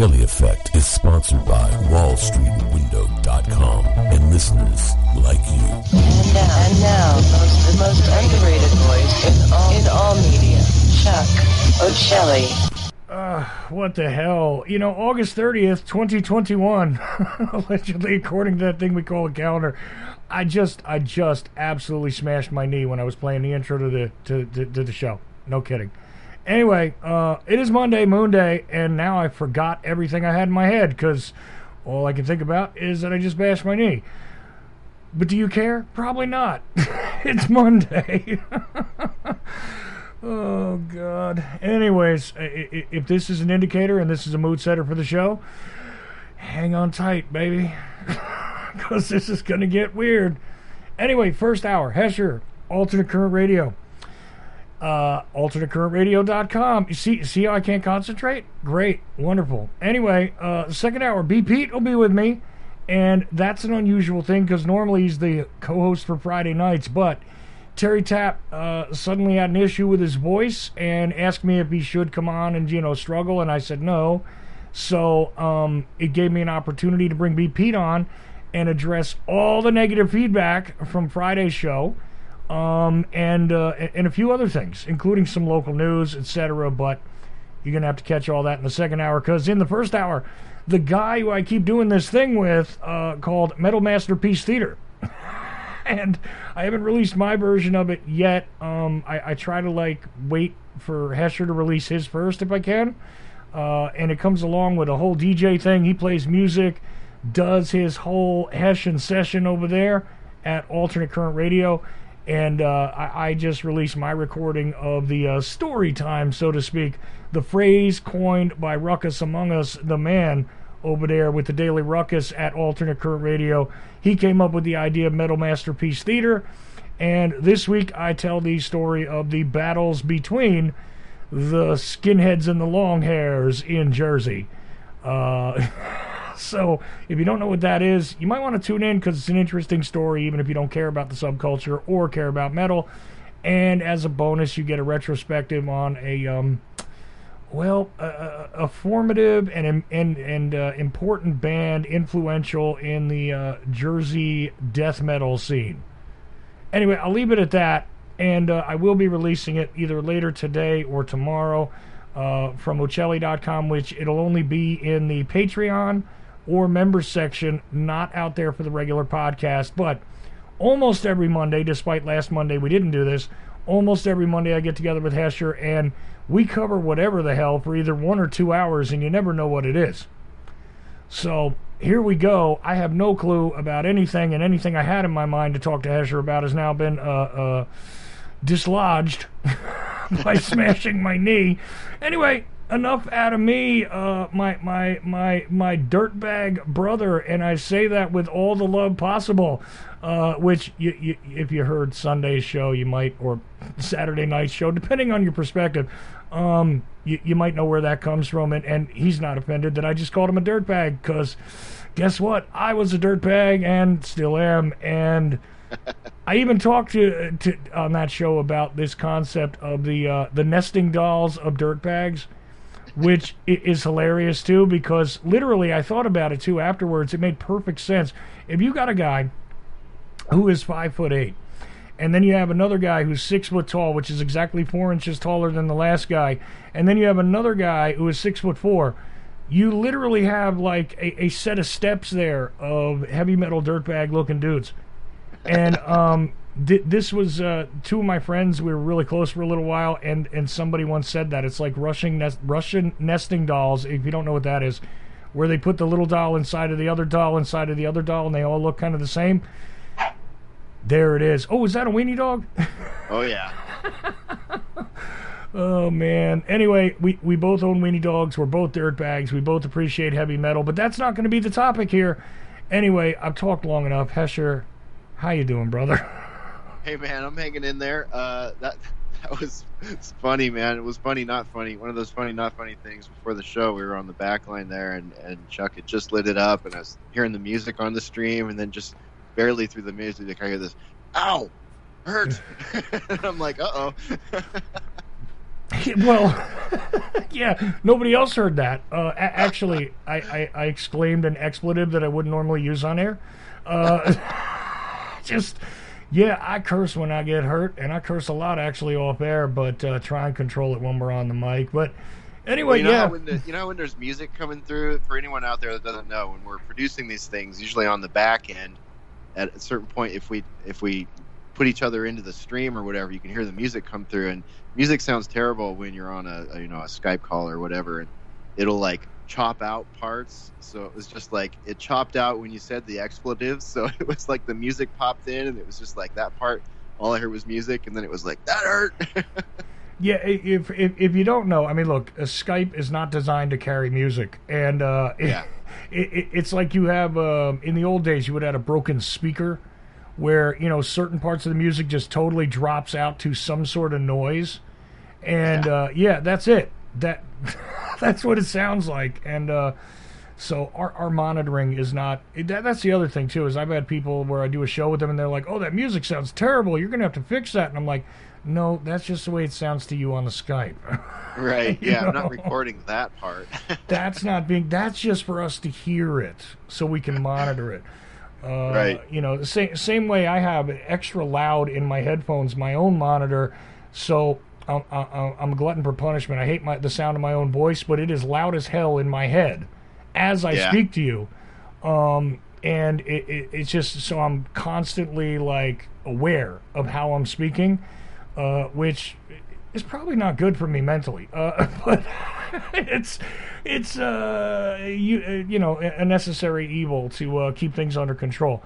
Ochelli Effect is sponsored by WallStreetWindow.com and listeners like you. And now, and now most, the most underrated voice in all, in all media, Chuck Ochelli. Uh, what the hell? You know, August 30th, 2021, allegedly, according to that thing we call a calendar. I just, I just absolutely smashed my knee when I was playing the intro to the to, to, to the show. No kidding. Anyway, uh, it is Monday, Moon Day, and now I forgot everything I had in my head because all I can think about is that I just bashed my knee. But do you care? Probably not. it's Monday. oh, God. Anyways, if this is an indicator and this is a mood setter for the show, hang on tight, baby. Because this is going to get weird. Anyway, first hour, Hesher, alternate current radio uh, alternatecurrentradio.com. You see, see how I can't concentrate? Great, wonderful. Anyway, uh, second hour, B. Pete will be with me, and that's an unusual thing because normally he's the co-host for Friday nights, but Terry Tapp uh, suddenly had an issue with his voice and asked me if he should come on and you know struggle, and I said no. So um, it gave me an opportunity to bring B. Pete on and address all the negative feedback from Friday's show um, and uh, and a few other things, including some local news, etc. But you're gonna have to catch all that in the second hour because in the first hour, the guy who I keep doing this thing with, uh, called Metal Masterpiece Theater. and I haven't released my version of it yet. Um, I, I, try to like wait for Hesher to release his first if I can. Uh, and it comes along with a whole DJ thing. He plays music, does his whole Hessian session over there at Alternate Current Radio and uh, I, I, just released my recording of the uh, story time, so to speak. The phrase coined by Ruckus Among Us, the man over there with the Daily Ruckus at Alternate Current Radio. He came up with the idea of Metal Masterpiece Theater, and this week I tell the story of the battles between the skinheads and the long hairs in Jersey. Uh, So if you don't know what that is, you might want to tune in because it's an interesting story, even if you don't care about the subculture or care about metal. And as a bonus, you get a retrospective on a um, well, a, formative and and and uh, important band, influential in the uh, Jersey death metal scene. Anyway, I'll leave it at that, and uh, I will be releasing it either later today or tomorrow uh, from Ochelli.com, which it'll only be in the Patreon or members section, not out there for the regular podcast. But almost every Monday, despite last Monday we didn't do this, almost every Monday I get together with Hesher and we cover whatever the hell for either one or two hours, and you never know what it is. So here we go. I have no clue about anything, and anything I had in my mind to talk to Hesher about has now been uh, uh, dislodged by smashing my knee. Anyway, enough out of me, uh, my my my my dirtbag brother, and I say that with all the love possible. Uh, which, you, you, if you heard Sunday's show, you might, or Saturday night's show, depending on your perspective, um, you, you might know where that comes from. And, and he's not offended that I just called him a dirtbag, because guess what? I was a dirtbag and still am. And I even talked to, to on that show about this concept of the uh, the nesting dolls of dirtbags which is hilarious too because literally I thought about it too afterwards. It made perfect sense. If you got a guy who is five foot eight, and then you have another guy who's six foot tall, which is exactly four inches taller than the last guy, and then you have another guy who is six foot four. You literally have like a, a set of steps there of heavy metal dirtbag looking dudes, and um, this was uh, two of my friends. We were really close for a little while, and and somebody once said that it's like Russian nest, Russian nesting dolls. If you don't know what that is, where they put the little doll inside of the other doll inside of the other doll, and they all look kind of the same. There it is. Oh, is that a weenie dog? Oh yeah. oh man. Anyway, we we both own weenie dogs. We're both dirt bags. We both appreciate heavy metal, but that's not going to be the topic here. Anyway, I've talked long enough. Hesher, how you doing, brother? Hey man, I'm hanging in there. Uh, that that was it's funny, man. It was funny, not funny. One of those funny, not funny things. Before the show, we were on the back line there, and and Chuck had just lit it up, and I was hearing the music on the stream, and then just barely through the music, I hear this, "Ow, hurt!" and I'm like, "Uh oh." well, yeah, nobody else heard that. Uh, actually, I, I, I exclaimed an expletive that I wouldn't normally use on air. Uh, just, yeah, I curse when I get hurt, and I curse a lot actually off air, but uh, try and control it when we're on the mic. But anyway, Well, you know yeah. when the, you know when there's music coming through for anyone out there that doesn't know when we're producing these things usually on the back end at a certain point if we if we put each other into the stream or whatever you can hear the music come through and music sounds terrible when you're on a, a you know a Skype call or whatever and it'll like chop out parts. So it was just like it chopped out when you said the expletives. So it was like the music popped in and it was just like that part. All I heard was music and then it was like that hurt. Yeah, if, if if you don't know, I mean, look, Skype is not designed to carry music, and uh, Yeah. it, it, it's like you have um, in the old days you would have a broken speaker, where you know certain parts of the music just totally drops out to some sort of noise, and yeah, uh, yeah that's it. That that's what it sounds like, and uh, so our, our monitoring is not. That, that's the other thing too. Is I've had people where I do a show with them and they're like, "Oh, that music sounds terrible. You're gonna have to fix that." And I'm like, "No, that's just the way it sounds to you on the Skype. right yeah I'm not recording that part that's not being. That's just for us to hear it so we can monitor it." Uh, Right. You know, the same same way I have extra loud in my headphones, my own monitor, so. I'm, I'm I'm a glutton for punishment. I hate my, the sound of my own voice, but it is loud as hell in my head as I Yeah. speak to you. Um, and it, it, it's just so I'm constantly like aware of how I'm speaking, uh, which is probably not good for me mentally. Uh, but it's it's uh, you uh, you know a a necessary evil to uh, keep things under control.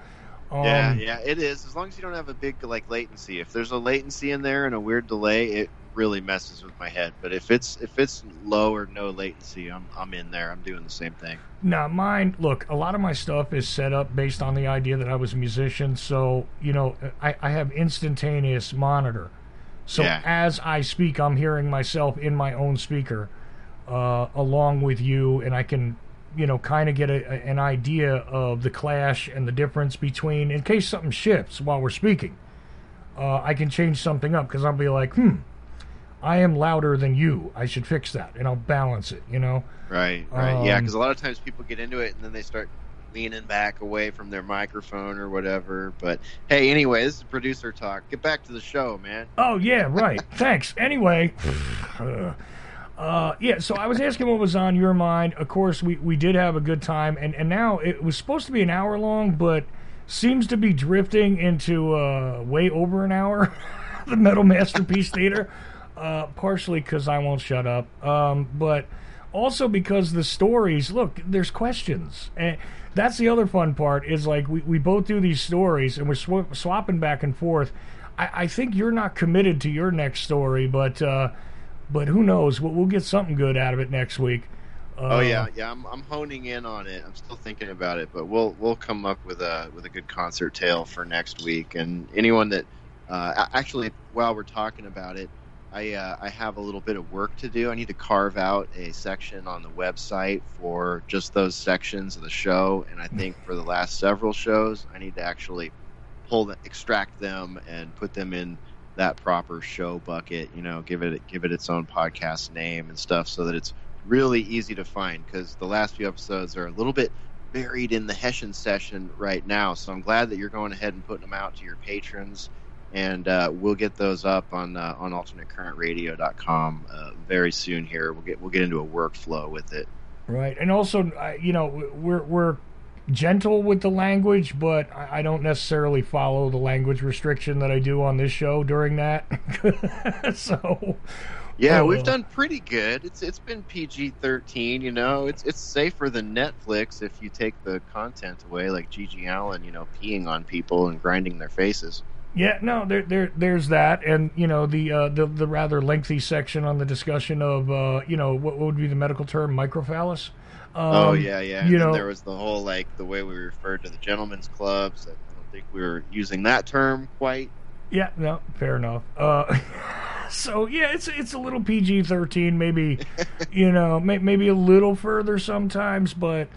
Um, Yeah, yeah, it is. As long as you don't have a big like latency. If there's a latency in there and a weird delay, it really messes with my head. But if it's if it's low or no latency, I'm I'm in there. I'm doing the same thing. Now, mine, look, a lot of my stuff is set up based on the idea that I was a musician. So, you know, I, I have instantaneous monitor. So Yeah. as I speak, I'm hearing myself in my own speaker uh, along with you, and I can, you know, kind of get a, a- an idea of the clash and the difference between, in case something shifts while we're speaking. Uh, I can change something up because I'll be like, hmm, I am louder than you. I should fix that, and I'll balance it, you know? Right, right. yeah, Um, because a lot of times people get into it and then they start leaning back away from their microphone or whatever. But hey, anyway, this is producer talk. Get back to the show, man. Oh yeah, right. Thanks. Anyway, uh, yeah. So I was asking what was on your mind. Of course, we, we did have a good time, and and now it was supposed to be an hour long, but seems to be drifting into uh, way over an hour. the Metal Masterpiece Theater, uh, partially because I won't shut up, um, but also because the stories. Look, there's questions, and that's the other fun part. Is like we, we both do these stories, and we're sw- swapping back and forth. I, I think you're not committed to your next story, but uh, but who knows? We'll, we'll get something good out of it next week. Uh, Oh yeah, yeah. I'm, I'm honing in on it. I'm still thinking about it, but we'll we'll come up with a with a good concert tale for next week. And anyone that uh, actually, while we're talking about it, I uh, I have a little bit of work to do. I need to carve out a section on the website for just those sections of the show. And I think for the last several shows, I need to actually pull the, extract them and put them in that proper show bucket. You know, give it give it its own podcast name and stuff, so that it's really easy to find. Because the last few episodes are a little bit buried in the Hessian session right now. So I'm glad that you're going ahead and putting them out to your patrons. And uh, we'll get those up on uh, on alternatecurrentradio.com uh, very soon. Here, we'll get we'll get into a workflow with it. Right, and also, uh, you know, we're we're gentle with the language, but I I don't necessarily follow the language restriction that I do on this show during that. so, Yeah, Oh. we've done pretty good. It's it's been PG thirteen. You know, it's it's safer than Netflix if you take the content away, like GG Allin, you know, peeing on people and grinding their faces. Yeah, no, there there there's that, and you know the uh, the the rather lengthy section on the discussion of uh, you know what, what would be the medical term microphallus. Um, oh yeah, yeah. And you know- there was the whole like the way we referred to the gentlemen's clubs. I don't think we were using that term quite. Yeah, no, fair enough. Uh, so yeah, it's it's a little PG thirteen, maybe, you know, may, maybe a little further sometimes, but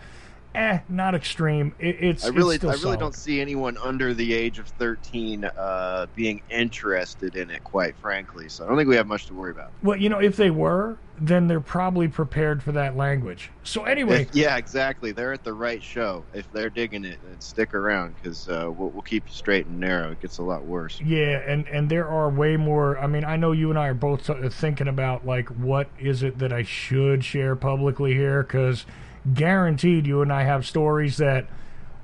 eh, not extreme. It, it's I really, it's still I really solid. don't see anyone under the age of 13 uh, being interested in it, quite frankly. So I don't think we have much to worry about. Well, you know, if they were, then they're probably prepared for that language. So anyway, If- yeah, exactly. They're at the right show. If they're digging it, then stick around because uh, we'll, we'll keep you straight and narrow. It gets a lot worse. Yeah, and and there are way more. I mean, I know you and I are both uh, thinking about like what is it that I should share publicly here because guaranteed you and I have stories that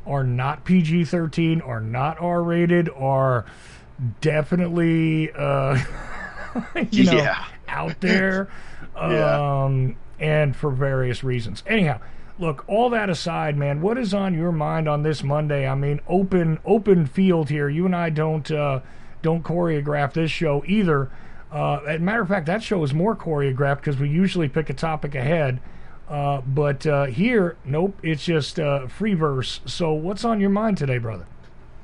are not PG thirteen, are not R rated, are definitely uh, you know Yeah. out there, Yeah. um, and for various reasons. Anyhow. Look, all that aside, man, what is on your mind on this Monday? I mean, open open field here. You and I don't uh, don't choreograph this show either. Uh, as a matter of fact, that show is more choreographed because we usually pick a topic ahead. Uh, but uh, here, nope, it's just uh, free verse. So, what's on your mind today, brother?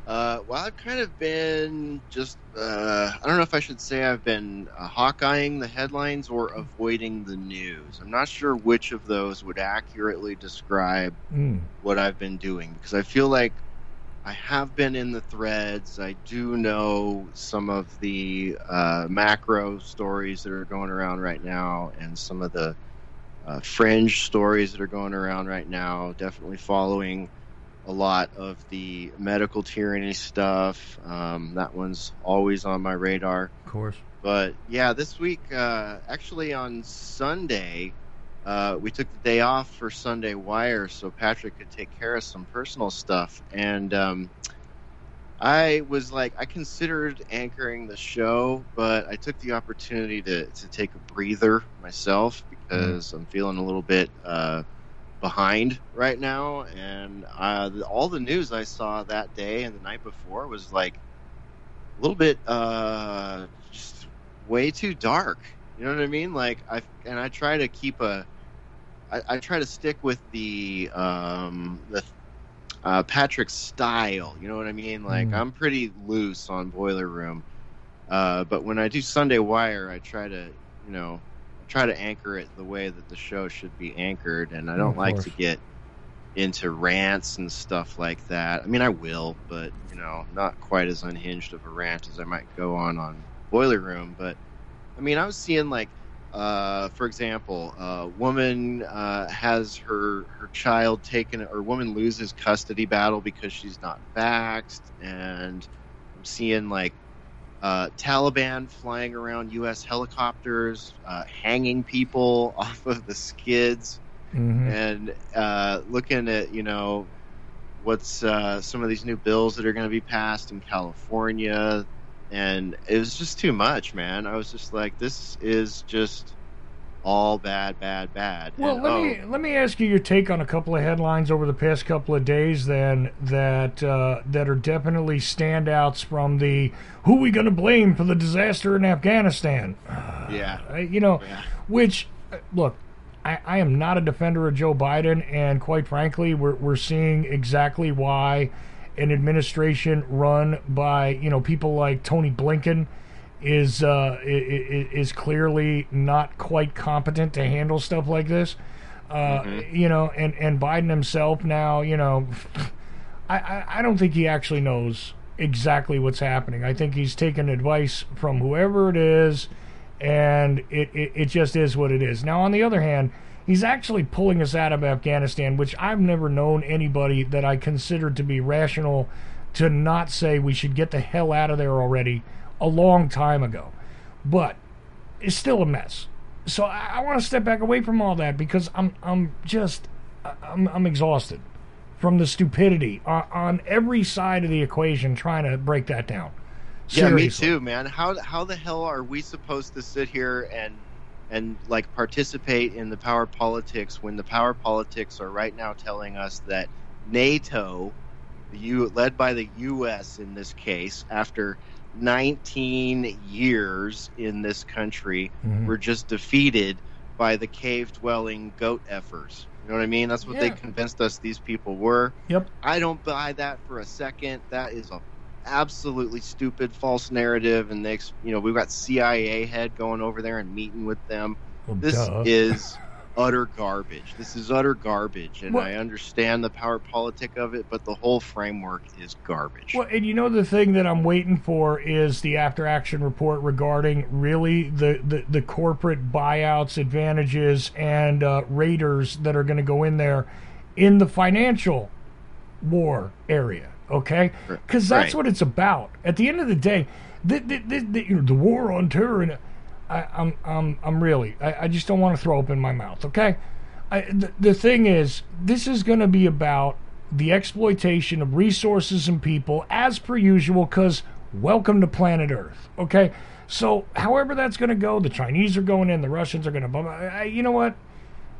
Uh, well, I've kind of been just, uh, I don't know if I should say I've been uh, Hawkeyeing the headlines or avoiding the news. I'm not sure which of those would accurately describe Mm, what I've been doing because I feel like I have been in the threads. I do know some of the uh, macro stories that are going around right now and some of the uh, fringe stories that are going around right now. Definitely following a lot of the medical tyranny stuff. Um, that one's always on my radar. of course. But yeah, this week, uh, actually on Sunday, uh, we took the day off for Sunday Wire so Patrick could take care of some personal stuff. And um, I was like, I considered anchoring the show, but I took the opportunity to, to take a breather myself because I'm feeling a little bit uh, behind right now. And uh, all the news I saw that day and the night before was like a little bit uh, just way too dark. You know what I mean? Like I and I try to keep a, I, I try to stick with the um, the uh, Patrick's style. You know what I mean? Like Mm. I'm pretty loose on Boiler Room, uh, but when I do Sunday Wire, I try to you know try to anchor it the way that the show should be anchored, and I don't like course. to get into rants and stuff like that. I mean, I will, but you know, not quite as unhinged of a rant as I might go on on Boiler Room. But I mean, I was seeing like, uh, for example, a woman uh, has her her child taken, or woman loses custody battle because she's not vaxxed, and I'm seeing like. Uh, Taliban flying around U.S. helicopters, uh, hanging people off of the skids hmm and uh, looking at you know what's uh, some of these new bills that are going to be passed in California, and it was just too much, man. I was just like, this is just all bad, bad, bad. Well, And, let oh, me let me ask you your take on a couple of headlines over the past couple of days. Then that uh, that are definitely standouts from the who we going to blame for the disaster in Afghanistan. yeah, Uh, you know, yeah, which uh, look, I, I am not a defender of Joe Biden, and quite frankly, we're we're seeing exactly why an administration run by you know people like Tony Blinken is uh, is clearly not quite competent to handle stuff like this. Uh, You know, and and Biden himself now, you know, I, I I don't think he actually knows exactly what's happening. I think he's taken advice from whoever it is, and it, it, it just is what it is. Now, on the other hand, he's actually pulling us out of Afghanistan, which I've never known anybody that I considered to be rational to not say we should get the hell out of there already a long time ago. But it's still a mess. So I, I want to step back away from all that because I'm I'm just I'm, I'm exhausted from the stupidity on, on every side of the equation trying to break that down. yeah, me too, man. How how the hell are we supposed to sit here and and like participate in the power politics when the power politics are right now telling us that NATO, the U, led by the U.S. in this case, after 19 years in this country, Mhm. were just defeated by the cave-dwelling goat effers. You know what I mean? That's what they convinced us these people were. Yep. I don't buy that for a second. That is a absolutely stupid false narrative and they you know we've got CIA head going over there and meeting with them Well, this duh. is utter garbage. This is utter garbage, and Well- I understand the power politic of it, but the whole framework is garbage. Well, and you know the thing that I'm waiting for is the after action report regarding really the, the, the corporate buyouts, advantages, and uh, raiders that are going to go in there in the financial war area. Okay, because that's Right. what it's about. At the end of the day, the the, the, the, you know, the war on terror and I, I'm I'm I'm really I, I just don't want to throw up in my mouth. Okay, I, the, the thing is, this is going to be about the exploitation of resources and people as per usual. Because welcome to planet Earth. Okay, so however that's going to go, the Chinese are going in, the Russians are going to. You know what?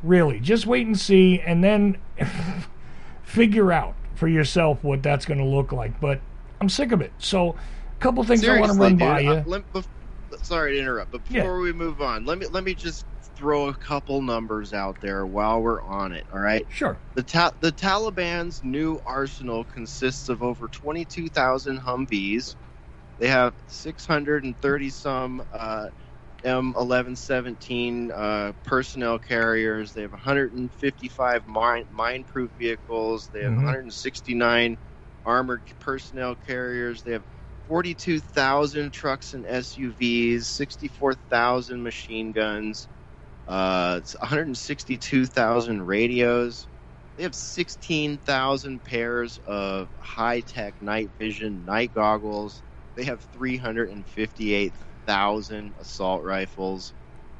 Really, just wait and see, and then figure out for yourself what that's going to look like. But I'm sick of it. So, a couple things I want to run dude, by you. uh, let- bef- sorry to interrupt, but Yeah. before we move on, let me let me just throw a couple numbers out there while we're on it. All right, Sure. the ta- the Taliban's new arsenal consists of over twenty two thousand Humvees. They have six hundred and thirty some uh, M1117 uh, personnel carriers. They have 155 mine mine proof vehicles. They have Mhm. 169 armored personnel carriers. They have 42,000 trucks and SUVs, 64,000 machine guns, uh, it's 162,000 radios. They have 16,000 pairs of high tech night vision night goggles. They have 358,000 assault rifles,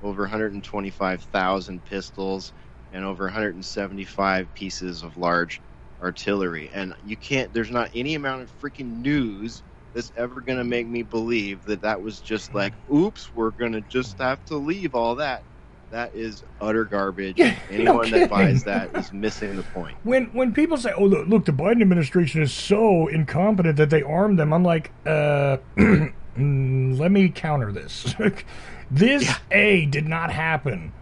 over 125,000 pistols, and over 175 pieces of large artillery. And you can't, there's not any amount of freaking news that's ever going to make me believe that that was just like, oops, we're going to just have to leave all that. That is utter garbage. Yeah, no Anyone kidding. that buys that is missing the point. When when people say, "Oh, look, look, the Biden administration is so incompetent that they armed them," I'm like, uh, mm, let me counter this. this Yeah. a did not happen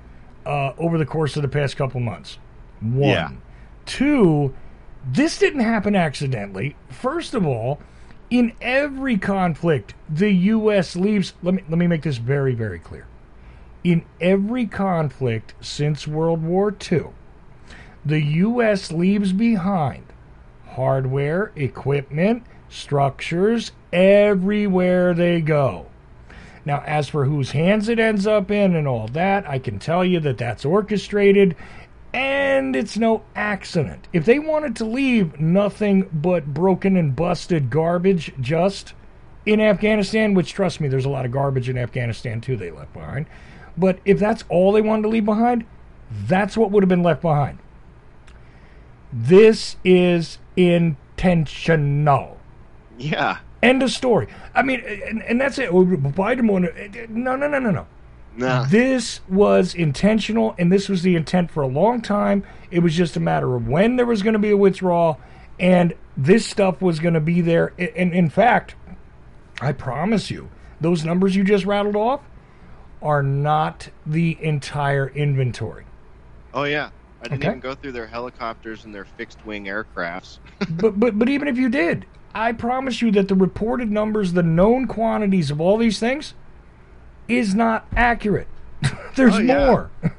uh, over the course of the past couple months. One, Yeah. two, this didn't happen accidentally. First of all, in every conflict, the U.S. leaves. Let me let me make this very very clear. In every conflict since World War II, the U.S. leaves behind hardware, equipment, structures everywhere they go. Now, as for whose hands it ends up in and all that, I can tell you that that's orchestrated and it's no accident. If they wanted to leave nothing but broken and busted garbage just in Afghanistan, which trust me, there's a lot of garbage in Afghanistan too they left behind. But if that's all they wanted to leave behind, that's what would have been left behind. This is intentional. Yeah. End of story. I mean, and, and that's it. Biden wanted. No, no, no, no, no. Nah. This was intentional, and this was the intent for a long time. It was just a matter of when there was going to be a withdrawal, and this stuff was going to be there. And in fact, I promise you, those numbers you just rattled off are not the entire inventory. Oh yeah. I didn't Okay. even go through their helicopters and their fixed wing aircrafts. but but but even if you did, I promise you that the reported numbers, the known quantities of all these things, is not accurate. There's Oh, yeah. more.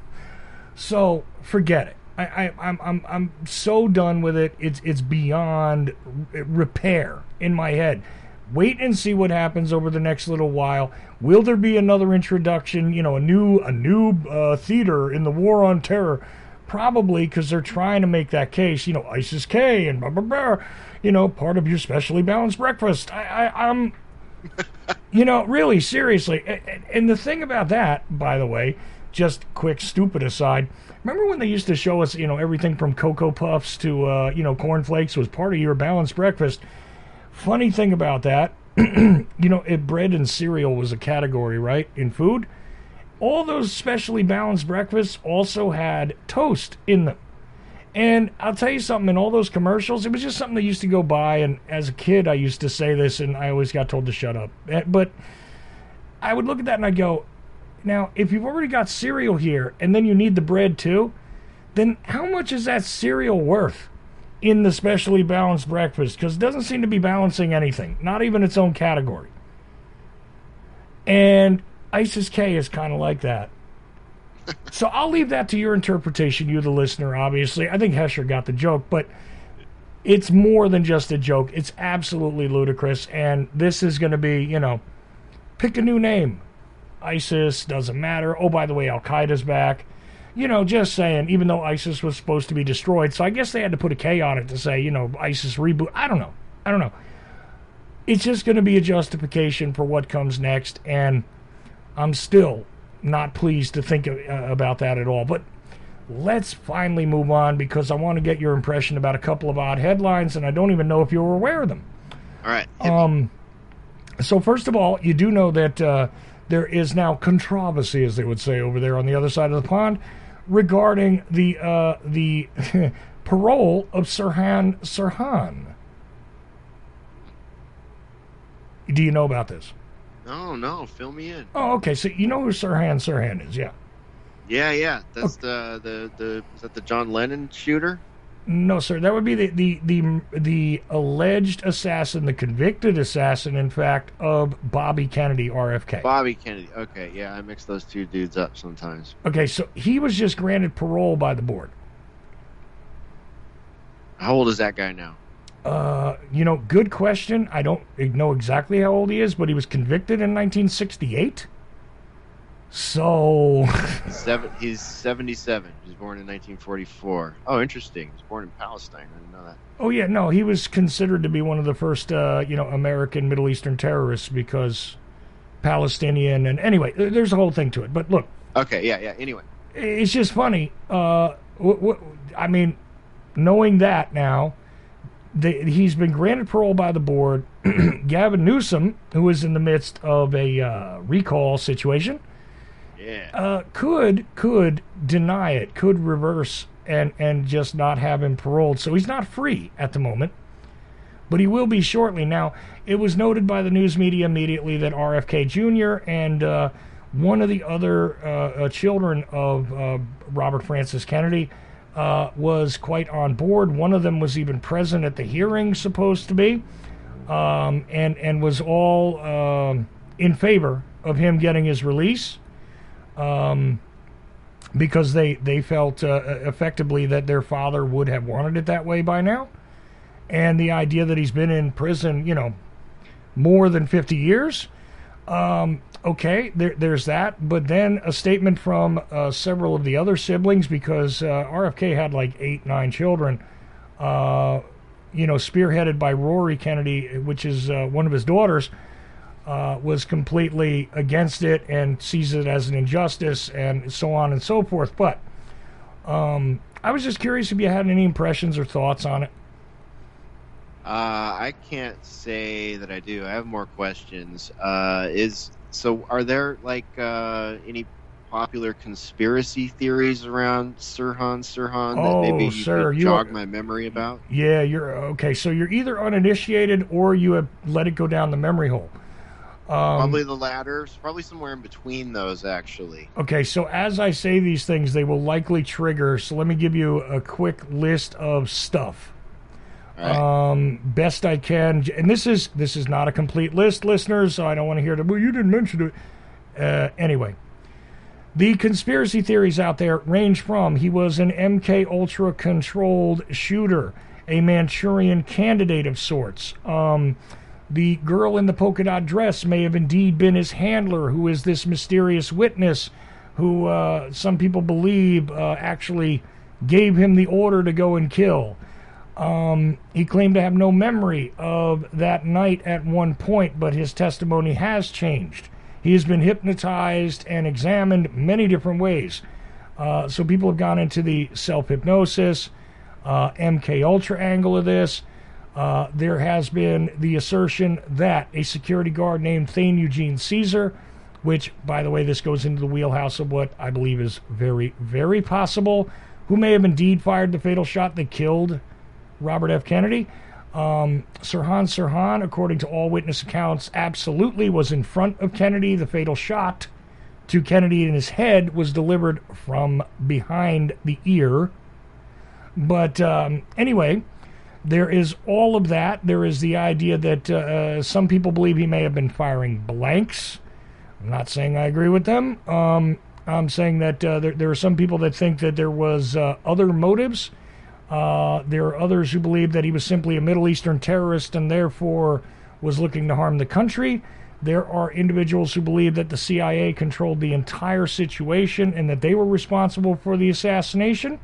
so forget it. I, I I'm I'm I'm so done with it. It's it's beyond repair in my head. Wait and see what happens over the next little while. Will there be another introduction? You know, a new a new uh, theater in the war on terror? Probably because they're trying to make that case. You know, ISIS K and blah blah blah. You know, part of your specially balanced breakfast. I, I I'm you know, really, seriously. A- a- And the thing about that, by the way, just quick stupid aside. Remember when they used to show us, you know, everything from Cocoa Puffs to, uh, you know, cornflakes was part of your balanced breakfast? Funny thing about that, you know, it, bread and cereal was a category, right, in food. All those specially balanced breakfasts also had toast in them. And I'll tell you something, in all those commercials, it was just something that used to go by. And as a kid, I used to say this, and I always got told to shut up. Eh, But I would look at that and I'd go, now, if you've already got cereal here and then you need the bread too, then how much is that cereal worth in the specially balanced breakfast? Because it doesn't seem to be balancing anything, not even its own category. And ISIS K is kind of like that. so I'll leave that to your interpretation, you the listener, obviously. I think Hesher got the joke, but it's more than just a joke. It's absolutely ludicrous, and this is going to be, you know, pick a new name. ISIS doesn't matter. Oh, by the way, Al Qaeda's back. You know, just saying, even though ISIS was supposed to be destroyed, so I guess they had to put a K on it to say, you know, ISIS reboot. I don't know. I don't know. It's just going to be a justification for what comes next, and I'm still not pleased to think of, uh, about that at all. But let's finally move on because I want to get your impression about a couple of odd headlines, and I don't even know if you were aware of them. All right. Um, so first of all, you do know that uh, there is now controversy, as they would say over there on the other side of the pond, regarding the uh, the parole of Sirhan Sirhan. Do you know about this? No, no, fill me in. Oh, okay. So you know who Sirhan Sirhan is, yeah. Yeah, yeah. That's the the the is that the John Lennon shooter? No, sir. That would be the, the, the, the alleged assassin, the convicted assassin, in fact, of Bobby Kennedy, RFK. Bobby Kennedy. Okay, yeah, I mix those two dudes up sometimes. Okay, so he was just granted parole by the board. How old is that guy now? Uh, you know, good question. I don't know exactly how old he is, but he was convicted in 1968. So, Seven. He's seventy-seven. He was born in 1944. Oh, interesting. He was born in Palestine. I didn't know that. oh yeah, no, he was considered to be one of the first, uh, you know, American Middle Eastern terrorists because Palestinian and anyway, there's a whole thing to it. But look, Okay, yeah, yeah. Anyway, it's just funny. Uh, i mean, knowing that now, the, he's been granted parole by the board. Gavin Newsom, who is in the midst of a uh, recall situation, yeah. uh, could could deny it, could reverse and and just not have him paroled. So he's not free at the moment, but he will be shortly. Now, it was noted by the news media immediately that RFK Jr. and uh, one of the other uh, uh, children of uh, Robert Francis Kennedy uh, was quite on board. One of them was even present at the hearing, supposed to be, um, and and was all um, in favor of him getting his release um, because they they felt uh, effectively that their father would have wanted it that way by now, and the idea that he's been in prison, you know, more than fifty years. Um, okay, there, there's that, but then a statement from uh, several of the other siblings because uh, RFK had like eight, nine children. Uh, you know, spearheaded by Rory Kennedy, which is uh, one of his daughters uh, was completely against it and sees it as an injustice and so on and so forth. But um, I was just curious if you had any impressions or thoughts on it. Uh, I can't say that I do. I have more questions. Is so? Are there like uh, any popular conspiracy theories around Sirhan Sirhan that Oh, maybe you sir, could jog my memory about? Yeah, you're okay. So you're either uninitiated or you have let it go down the memory hole. Um, Probably the latter. Probably somewhere in between those, actually. Okay, so as I say these things, they will likely trigger. So let me give you a quick list of stuff. Right. um, best I can. And this is this is not a complete list, listeners. So I don't want to hear that. Well, you didn't mention it. Uh, anyway, the conspiracy theories out there range from he was an MK Ultra controlled shooter, a Manchurian candidate of sorts. Um, the girl in the polka dot dress may have indeed been his handler, who is this mysterious witness who uh, some people believe uh, actually gave him the order to go and kill. Um, he claimed to have no memory of that night at one point, but his testimony has changed. He has been hypnotized and examined many different ways. Uh, so people have gone into the self hypnosis, uh, MK Ultra angle of this. Uh, there has been the assertion that a security guard named Thane Eugene Cesar, which, by the way, this goes into the wheelhouse of what I believe is very, very possible, who may have indeed fired the fatal shot that killed Robert F. Kennedy. Um, Sirhan Sirhan, according to all witness accounts, absolutely was in front of Kennedy. The fatal shot to Kennedy in his head was delivered from behind the ear. But um, anyway, there is all of that. There is the idea that uh, some people believe he may have been firing blanks. I'm not saying I agree with them. Um, I'm saying that uh, there, there are some people that think that there was uh, other motives. Uh, there are others who believe that he was simply a Middle Eastern terrorist and therefore was looking to harm the country. There are individuals who believe that the CIA controlled the entire situation and that they were responsible for the assassination.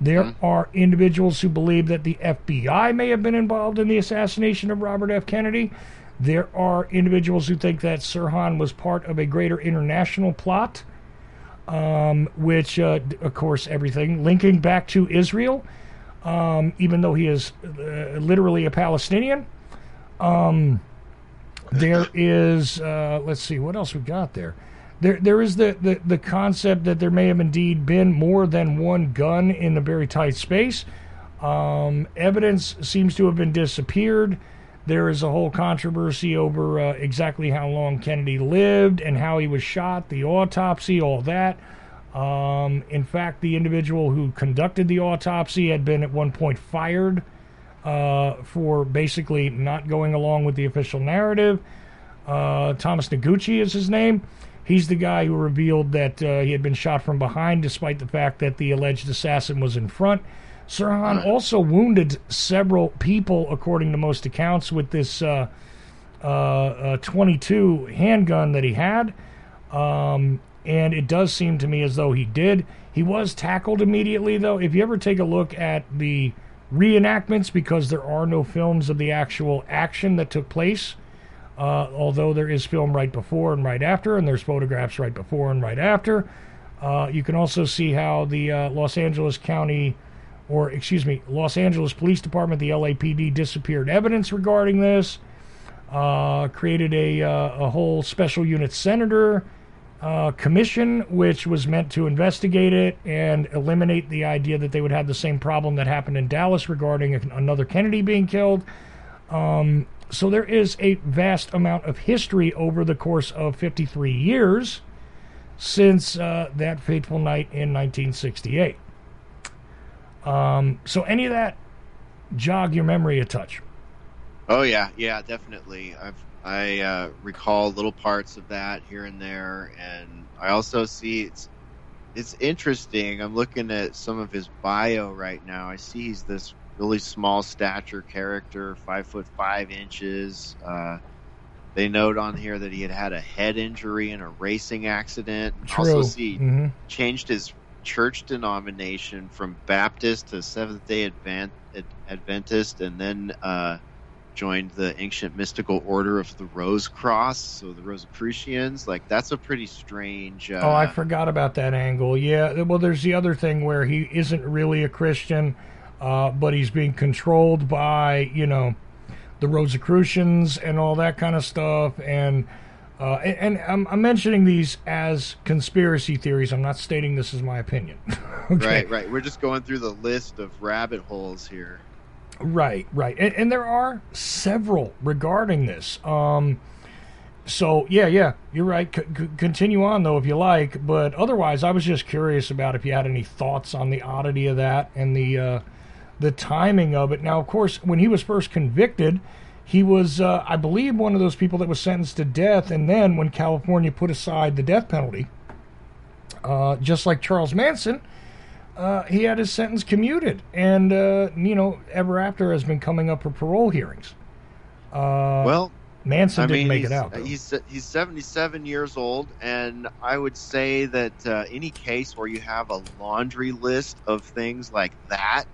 There Mhm. are individuals who believe that the FBI may have been involved in the assassination of Robert F. Kennedy. There are individuals who think that Sirhan was part of a greater international plot, um, which, uh, of course, everything linking back to Israel, um, even though he is uh, literally a Palestinian. Um, there is, uh, let's see, what else we got there? There, there is the, the, the concept that there may have indeed been more than one gun in a very tight space. Um, evidence seems to have been disappeared. There is a whole controversy over uh, exactly how long Kennedy lived and how he was shot, the autopsy, all that. Um, in fact, the individual who conducted the autopsy had been at one point fired uh, for basically not going along with the official narrative. Uh, Thomas Noguchi is his name. He's the guy who revealed that uh, he had been shot from behind, despite the fact that the alleged assassin was in front. Sirhan also wounded several people, according to most accounts, with this uh, uh, uh, 22 handgun that he had. Um, and it does seem to me as though he did. He was tackled immediately, though. If you ever take a look at the reenactments, because there are no films of the actual action that took place, uh, although there is film right before and right after, and there's photographs right before and right after. Uh, you can also see how the uh, Los Angeles County, or excuse me, Los Angeles Police Department, the LAPD, disappeared evidence regarding this. Uh, created a uh, a whole special unit senator uh, commission, which was meant to investigate it and eliminate the idea that they would have the same problem that happened in Dallas regarding another Kennedy being killed. Um, so there is a vast amount of history over the course of 53 years since uh, that fateful night in 1968. Um, so any of that jog your memory a touch? Oh yeah, yeah, definitely. I've I uh, recall little parts of that here and there, and I also see it's it's interesting. I'm looking at some of his bio right now. I see he's this really small stature character, five foot five inches. Uh, they note on here that he had had a head injury in a racing accident. True. Also see hmm changed his church denomination from Baptist to Seventh Day Advent, Adventist, and then uh, joined the ancient mystical order of the Rose Cross, so the Rosicrucians. Like that's a pretty strange. Uh, Oh, I forgot about that angle. Yeah, well, there's the other thing where he isn't really a Christian, uh, but he's being controlled by, you know, the Rosicrucians and all that kind of stuff. And uh, and, and I'm, I'm mentioning these as conspiracy theories. I'm not stating this is my opinion. okay. Right, right. We're just going through the list of rabbit holes here. Right, right, and, and there are several regarding this. Um, so yeah, yeah, you're right. C- c- continue on though if you like, but otherwise, I was just curious about if you had any thoughts on the oddity of that and the uh, the timing of it. Now, of course, when he was first convicted, he was, uh, I believe, one of those people that was sentenced to death, and then when California put aside the death penalty, uh, just like Charles Manson uh, he had his sentence commuted, and uh, you know, ever after has been coming up for parole hearings. Uh, well, Manson I didn't mean, make it out. though. he's he's 77 years old, and I would say that uh, any case where you have a laundry list of things like that,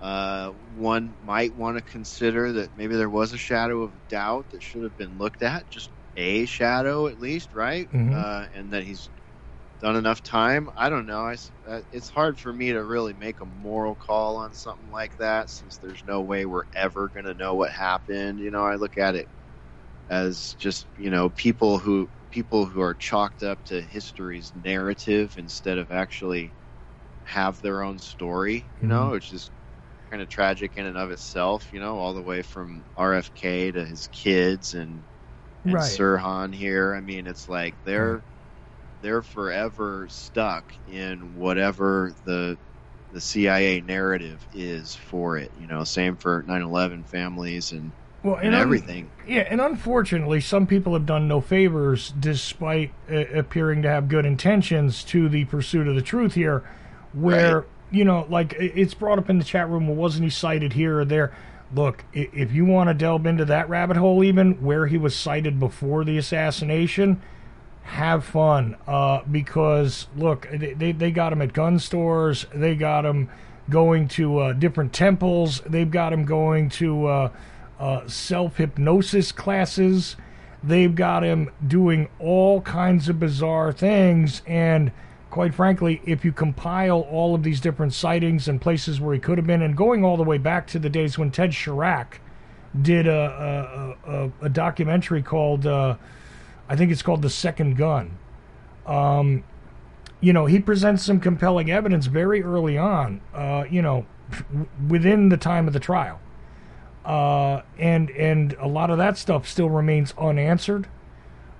uh, one might want to consider that maybe there was a shadow of doubt that should have been looked at, just a shadow at least, right? Mhm. Uh, and that he's done enough time. I don't know. I uh, it's hard for me to really make a moral call on something like that since there's no way we're ever going to know what happened. You know, I look at it as just you know people who people who are chalked up to history's narrative instead of actually have their own story you know Mhm. which is kind of tragic in and of itself you know all the way from rfk to his kids and and Right. sirhan here i mean it's like they're they're forever stuck in whatever the the cia narrative is for it you know same for 9-11 families and well, and un- everything. Yeah, and unfortunately, some people have done no favors despite uh, appearing to have good intentions to the pursuit of the truth here. Where, Right. you know, like it's brought up in the chat room, well, wasn't he sighted here or there? Look, if you want to delve into that rabbit hole, even where he was sighted before the assassination, have fun. Uh, because, look, they, they, got him at gun stores, they got him going to uh, different temples, they've got him going to. Uh, uh, self hypnosis classes. They've got him doing all kinds of bizarre things. And quite frankly, if you compile all of these different sightings and places where he could have been, and going all the way back to the days when Ted Charach did a, a, a, a documentary called, uh, I think it's called The Second Gun. Um, you know, he presents some compelling evidence very early on, uh, you know, within the time of the trial uh, and and a lot of that stuff still remains unanswered.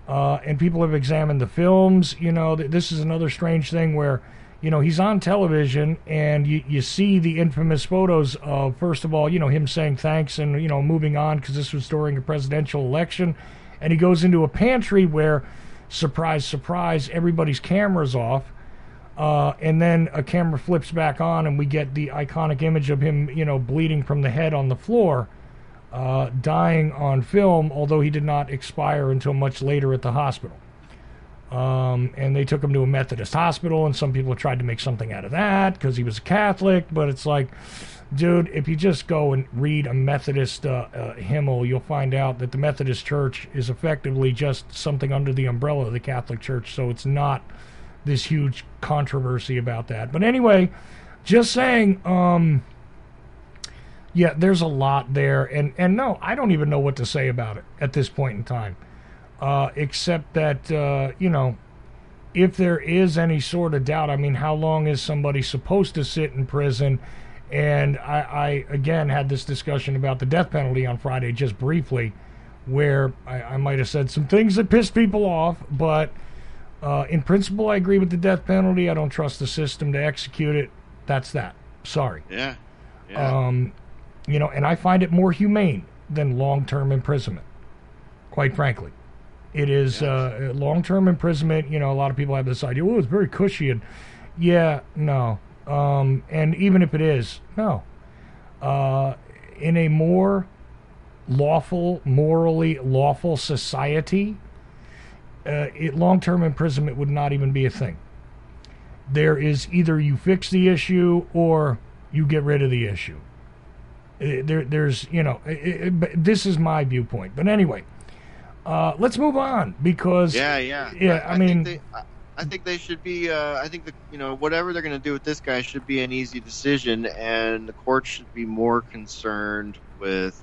Uh, and people have examined the films. You know, th- this is another strange thing where, you know, he's on television and you, you see the infamous photos of, first of all, you know, him saying thanks and, you know, moving on because this was during a presidential election. And he goes into a pantry where, surprise, surprise, everybody's camera's off. Uh, and then a camera flips back on, and we get the iconic image of him, you know, bleeding from the head on the floor, uh, dying on film, although he did not expire until much later at the hospital. Um, and they took him to a Methodist hospital, and some people tried to make something out of that because he was a Catholic. But it's like, dude, if you just go and read a Methodist uh, uh, hymnal, you'll find out that the Methodist Church is effectively just something under the umbrella of the Catholic Church. So it's not this huge controversy about that. But anyway, just saying, um, yeah, there's a lot there, and and no, I don't even know what to say about it at this point in time, uh, except that uh, you know, if there is any sort of doubt, I mean, how long is somebody supposed to sit in prison? And I, I again had this discussion about the death penalty on Friday, just briefly, where I, I might have said some things that pissed people off, but uh, in principle, I agree with the death penalty. I don't trust the system to execute it. That's that. Sorry. Yeah. Yeah. Um, you know, and I find it more humane than long-term imprisonment. Quite frankly, it is uh, long-term imprisonment. You know, a lot of people have this idea. Oh, it's very cushy, and yeah, no. Um, and even if it is, no. Uh, in a more lawful, morally lawful society, uh, long-term imprisonment would not even be a thing. There is either you fix the issue or you get rid of the issue. Uh, There, there's, you know, it, it, this is my viewpoint. But anyway, uh, let's move on because yeah, yeah, yeah, I mean- think they, I, think they should be. Uh, I think that you know whatever they're going to do with this guy should be an easy decision, and the court should be more concerned with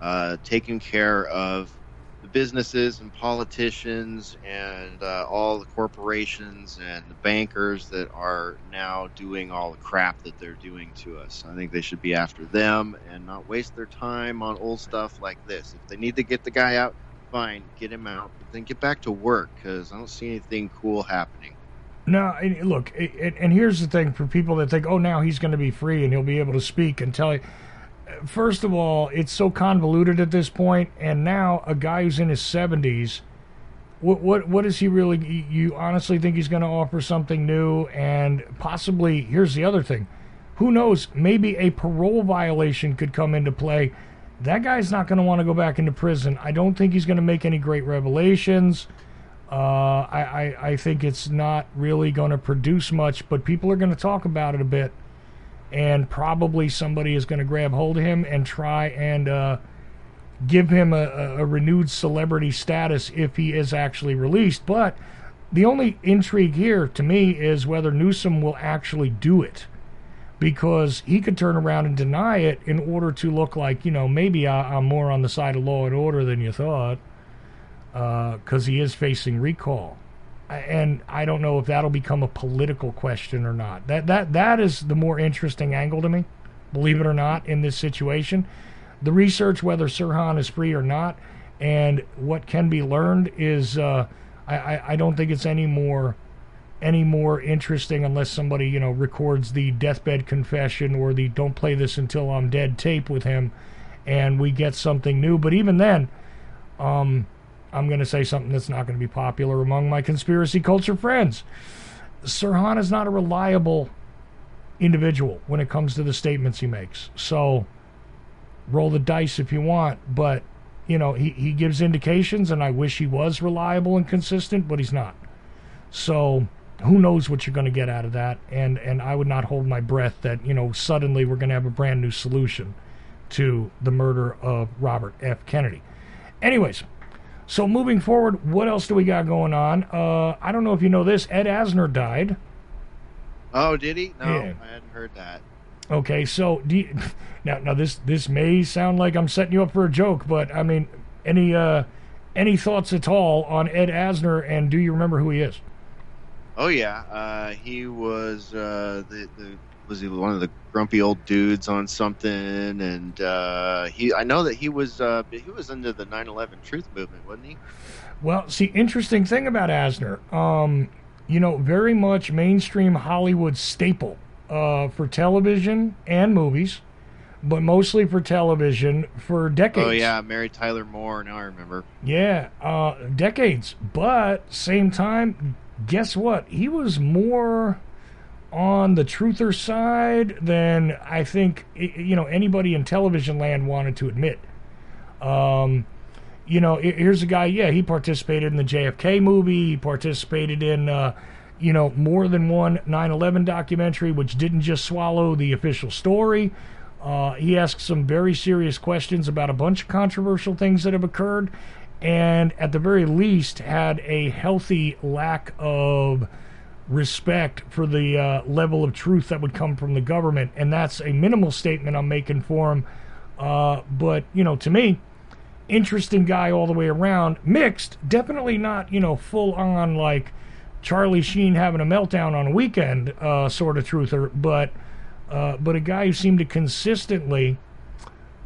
uh, taking care of the businesses and politicians and uh, all the corporations and the bankers that are now doing all the crap that they're doing to us. I think they should be after them and not waste their time on old stuff like this. If they need to get the guy out, fine, get him out, but then get back to work because I don't see anything cool happening. No, look, it- and here's the thing for people that think, oh, now he's going to be free and he'll be able to speak and tell you. First of all, it's so convoluted at this point, and now a guy who's in his 70s, what what what is he really? You honestly think he's going to offer something new and possibly? Here's the other thing, who knows? Maybe a parole violation could come into play. That guy's not going to want to go back into prison. I don't think he's going to make any great revelations. Uh, I, I, I think it's not really going to produce much, but people are going to talk about it a bit. And probably somebody is going to grab hold of him and try and uh, give him a, a, a renewed celebrity status if he is actually released. But the only intrigue here to me is whether Newsom will actually do it. Because he could turn around and deny it in order to look like, you know, maybe I, I'm more on the side of law and order than you thought because he is facing recall. And I don't know if that'll become a political question or not. That that that is the more interesting angle to me, believe it or not, in this situation. The research whether Sirhan is free or not, and what can be learned is uh, I, I I don't think it's any more any more interesting unless somebody you know records the deathbed confession or the "Don't play this until I'm dead" tape with him, and we get something new. But even then, um, I'm going to say something that's not going to be popular among my conspiracy culture friends. Sirhan is not a reliable individual when it comes to the statements he makes. So roll the dice if you want, but you know, he, he gives indications and I wish he was reliable and consistent, but he's not. So who knows what you're going to get out of that and and I would not hold my breath that, you know, suddenly we're going to have a brand new solution to the murder of Robert F. Kennedy. Anyways, so moving forward, what else do we got going on? Uh, I don't know if you know this. Ed Asner died. Oh, did he? No, Yeah. I hadn't heard that. Okay, so do you, now now this this may sound like I'm setting you up for a joke, but I mean, any uh, any thoughts at all on Ed Asner, and do you remember who he is? Oh yeah, uh, he was uh, the, the was he one of the grumpy old dudes on something, and uh, he I know that he was uh, he was into the 9/11 Truth movement, wasn't he? Well, see, interesting thing about Asner, um, you know, very much mainstream Hollywood staple uh, for television and movies, but mostly for television for decades. Oh yeah, Mary Tyler Moore. Now I remember. Yeah, uh, decades. But same time, guess what? He was more on the truther side than I think you know anybody in television land wanted to admit. Um, you know, here's a guy. Yeah, he participated in the JFK movie. He participated in. Uh, you know, more than one 9/11 documentary, which didn't just swallow the official story. Uh, he asked some very serious questions about a bunch of controversial things that have occurred, and at the very least, had a healthy lack of respect for the uh, level of truth that would come from the government. And that's a minimal statement I'm making for him. Uh, but, you know, to me, interesting guy all the way around. Mixed, definitely not, you know, full on like Charlie Sheen having a meltdown on a weekend uh, sort of truther, but uh, but a guy who seemed to consistently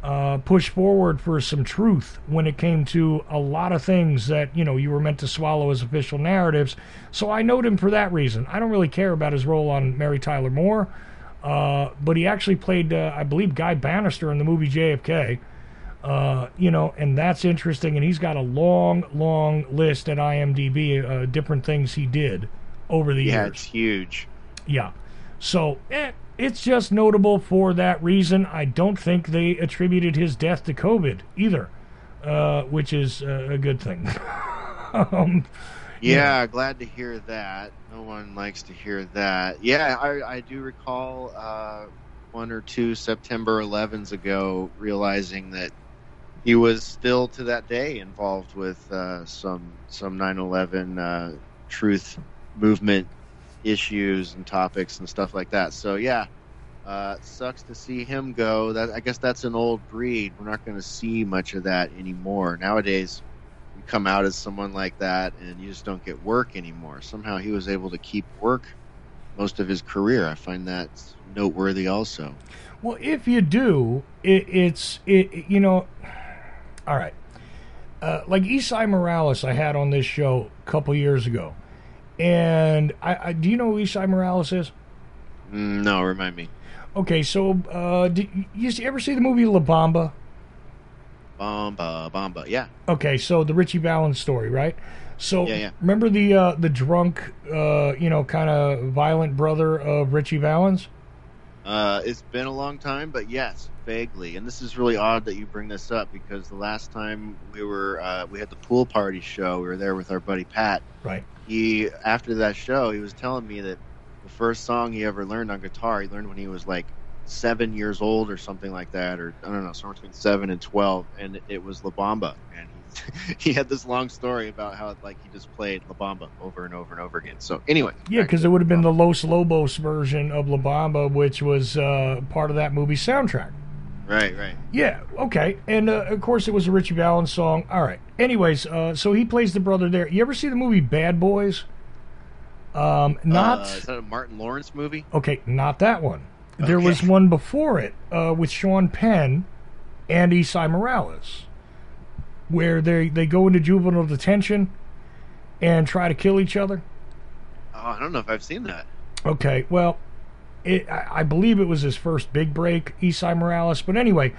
uh, push forward for some truth when it came to a lot of things that you know you were meant to swallow as official narratives. So I note him for that reason. I don't really care about his role on Mary Tyler Moore, uh, but he actually played, uh, I believe, Guy Banister in the movie JFK. Uh, you know, and that's interesting. And he's got a long, long list at IMDb, uh, different things he did over the Yeah, years. Yeah, it's huge. Yeah. So eh, it's just notable for that reason. I don't think they attributed his death to COVID either, uh, which is uh, a good thing. um, Yeah, glad to hear that. No one likes to hear that. Yeah, I, I do recall uh, one or two September 11s ago realizing that he was still to that day involved with uh, some some 9/11 uh, truth movement issues and topics and stuff like that. So yeah, uh, sucks to see him go. That I guess that's an old breed. We're not going to see much of that anymore nowadays you come out as someone like that and you just don't get work anymore. Somehow he was able to keep work most of his career. I find that noteworthy also. Well, if you do, it, it's it, you know, all right. Uh, like Esai Morales, I had on this show a couple years ago, and I, I do you know who Esai Morales is? Mm, no, remind me. Okay, so uh, did you ever see the movie La Bamba? Bamba, bomba. Yeah. Okay, so the Ritchie Valens story, right? So Yeah, yeah. remember the uh, the drunk, uh, you know, kind of violent brother of Ritchie Valens? Uh, it's been a long time, but yes, vaguely. And this is really odd that you bring this up because the last time we were uh, we had the pool party show, we were there with our buddy Pat. Right. He after that show, he was telling me that the first song he ever learned on guitar, he learned when he was like seven years old or something like that, or I don't know, somewhere between seven and twelve, and it was La Bamba. And he, he had this long story about how like he just played La Bamba over and over and over again. So anyway, Yeah, because it would have been the Los Lobos version of La Bamba, which was uh, part of that movie soundtrack. Right, right. Yeah, okay. And uh, of course, it was a Ritchie Valens song. All right. Anyways, uh, so he plays the brother there. You ever see the movie Bad Boys? Um, not Uh, is that a Martin Lawrence movie? okay, not that one. There was one before it uh, with Sean Penn and Esai Morales, where they they go into juvenile detention and try to kill each other. Oh, I don't know if I've seen that. Okay, well, it, I, believe it was his first big break, Esai Morales. But anyway,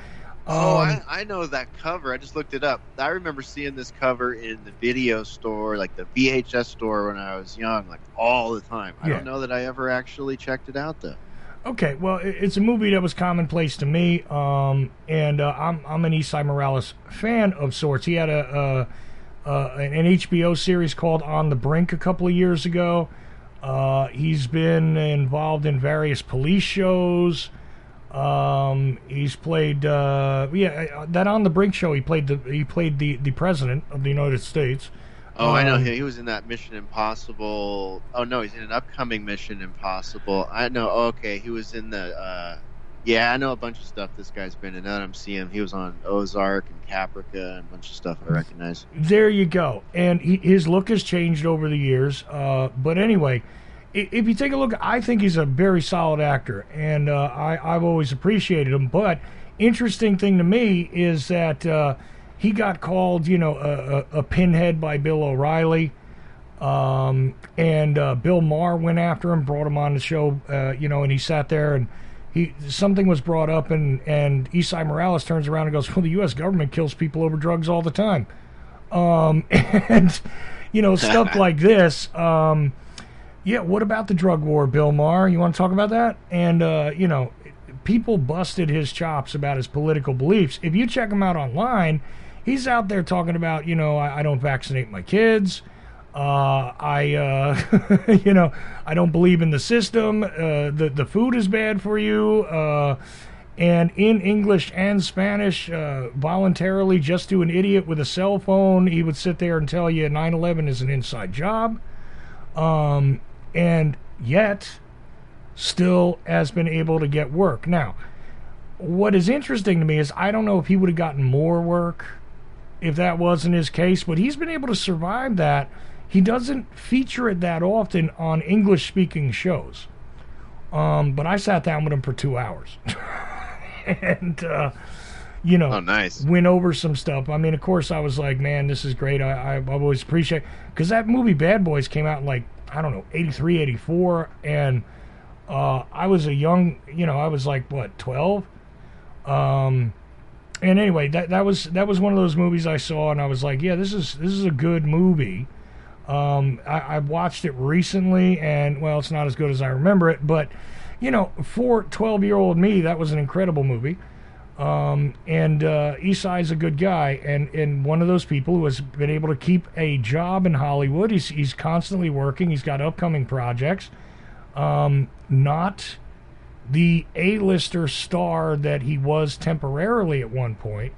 Oh, Um, I, I know that cover. I just looked it up. I remember seeing this cover in the video store, like the VHS store when I was young, like all the time. I Yeah. don't know that I ever actually checked it out though. Okay, well, it's a movie that was commonplace to me, um, and uh, I'm I'm an Esai Morales fan of sorts. He had a, a, a an HBO series called On the Brink a couple of years ago. Uh, he's been involved in various police shows. Um, he's played uh, yeah uh, that On the Brink show. He played the he played the the president of the United States. Oh, I know. Um, He, he was in that Mission Impossible. Oh no, he's in an upcoming Mission Impossible. I know. Oh, okay, he was in the. Uh, yeah, I know a bunch of stuff this guy's been in. Now I'm seeing him, he was on Ozark and Caprica and a bunch of stuff I recognize. There you go. And he, his look has changed over the years. Uh, but anyway, if you take a look, I think he's a very solid actor, and uh, I, I've always appreciated him. But interesting thing to me is that uh, he got called, you know, a, a, a pinhead by Bill O'Reilly. Um, and uh, Bill Maher went after him, brought him on the show, uh, you know, and he sat there and he something was brought up, and and Esai Morales turns around and goes, "Well, the U.S. government kills people over drugs all the time." um, and you know stuff like this. Um, yeah, what about the drug war, Bill Maher? You want to talk about that? And uh, you know, people busted his chops about his political beliefs. If you check him out online, he's out there talking about, you know, I, I don't vaccinate my kids. Uh, I, uh, you know, I don't believe in the system. Uh, the the food is bad for you. Uh, and in English and Spanish, uh, voluntarily, just to an idiot with a cell phone, he would sit there and tell you 9/11 is an inside job. Um, and yet, still has been able to get work. Now, what is interesting to me is I don't know if he would have gotten more work if that wasn't his case, but he's been able to survive that. He doesn't feature it that often on English speaking shows. Um, but I sat down with him for two hours. and, uh, you know, Oh, nice. went over some stuff. I mean, of course, I was like, man, this is great. I, I, I've always appreciate because that movie Bad Boys came out in like, I don't know, 83, 84. And uh, I was a young, you know, I was like, what, 12? Um, and anyway, that that was that was one of those movies I saw, and I was like, yeah, this is this is a good movie. Um, I, I watched it recently, and well, it's not as good as I remember it, but you know, for 12 year old me, that was an incredible movie. Um, and uh, Esai's a good guy, and, and one of those people who has been able to keep a job in Hollywood. He's he's constantly working. He's got upcoming projects. Um, not the A-lister star that he was temporarily at one point,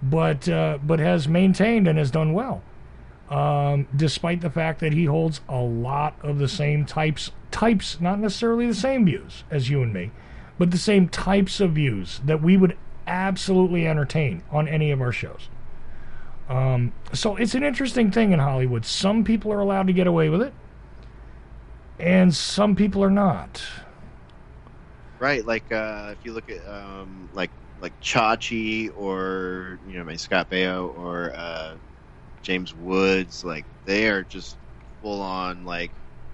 but uh, but has maintained and has done well, um, despite the fact that he holds a lot of the same types types, not necessarily the same views as you and me, but the same types of views that we would absolutely entertain on any of our shows. Um, so it's an interesting thing in Hollywood. Some people are allowed to get away with it, and some people are not. Right, like uh, if you look at um, like like Chachi or you know, Scott Baio or uh, James Woods, like they are just full on like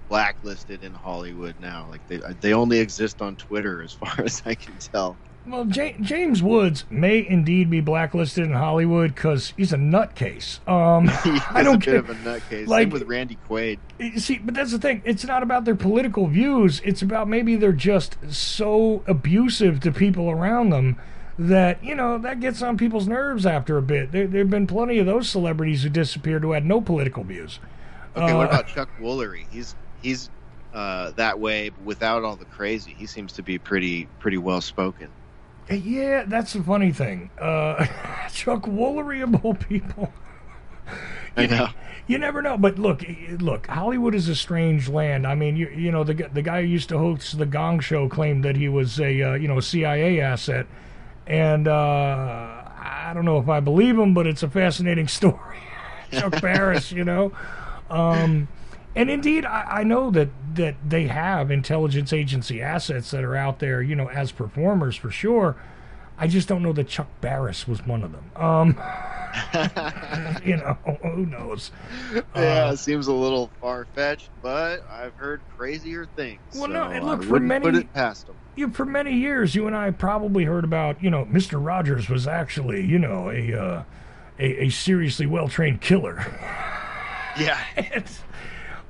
blacklisted in Hollywood now. Like they they only exist on Twitter, as far as I can tell. Well, Ja- James Woods may indeed be blacklisted in Hollywood because he's a nutcase. Um, I don't a bit care. of a nutcase. Like- Same with Randy Quaid. See, but that's the thing. It's not about their political views. It's about maybe they're just so abusive to people around them that you know that gets on people's nerves after a bit. There, there have been plenty of those celebrities who disappeared who had no political views. Okay, what Uh, about Chuck Woolery? He's he's uh, that way without all the crazy. He seems to be pretty pretty well spoken. Yeah, that's the funny thing. Uh, Chuck Woolery of all people. I know. You never know, but look, look. Hollywood is a strange land. I mean, you you know the the guy who used to host the Gong Show claimed that he was a uh, you know a CIA asset, and uh, I don't know if I believe him, but it's a fascinating story. Chuck Barris, you know, um, and indeed, I, I know that that they have intelligence agency assets that are out there, you know, as performers for sure. I just don't know that Chuck Barris was one of them. Um, you know, who knows? yeah, Uh, it seems a little far fetched, but I've heard crazier things. Well, no, so and look, I for many- put it past them. you for many years, you and I probably heard about, you know, Mr. Rogers was actually, you know, a uh, a, a seriously well trained killer. Yeah,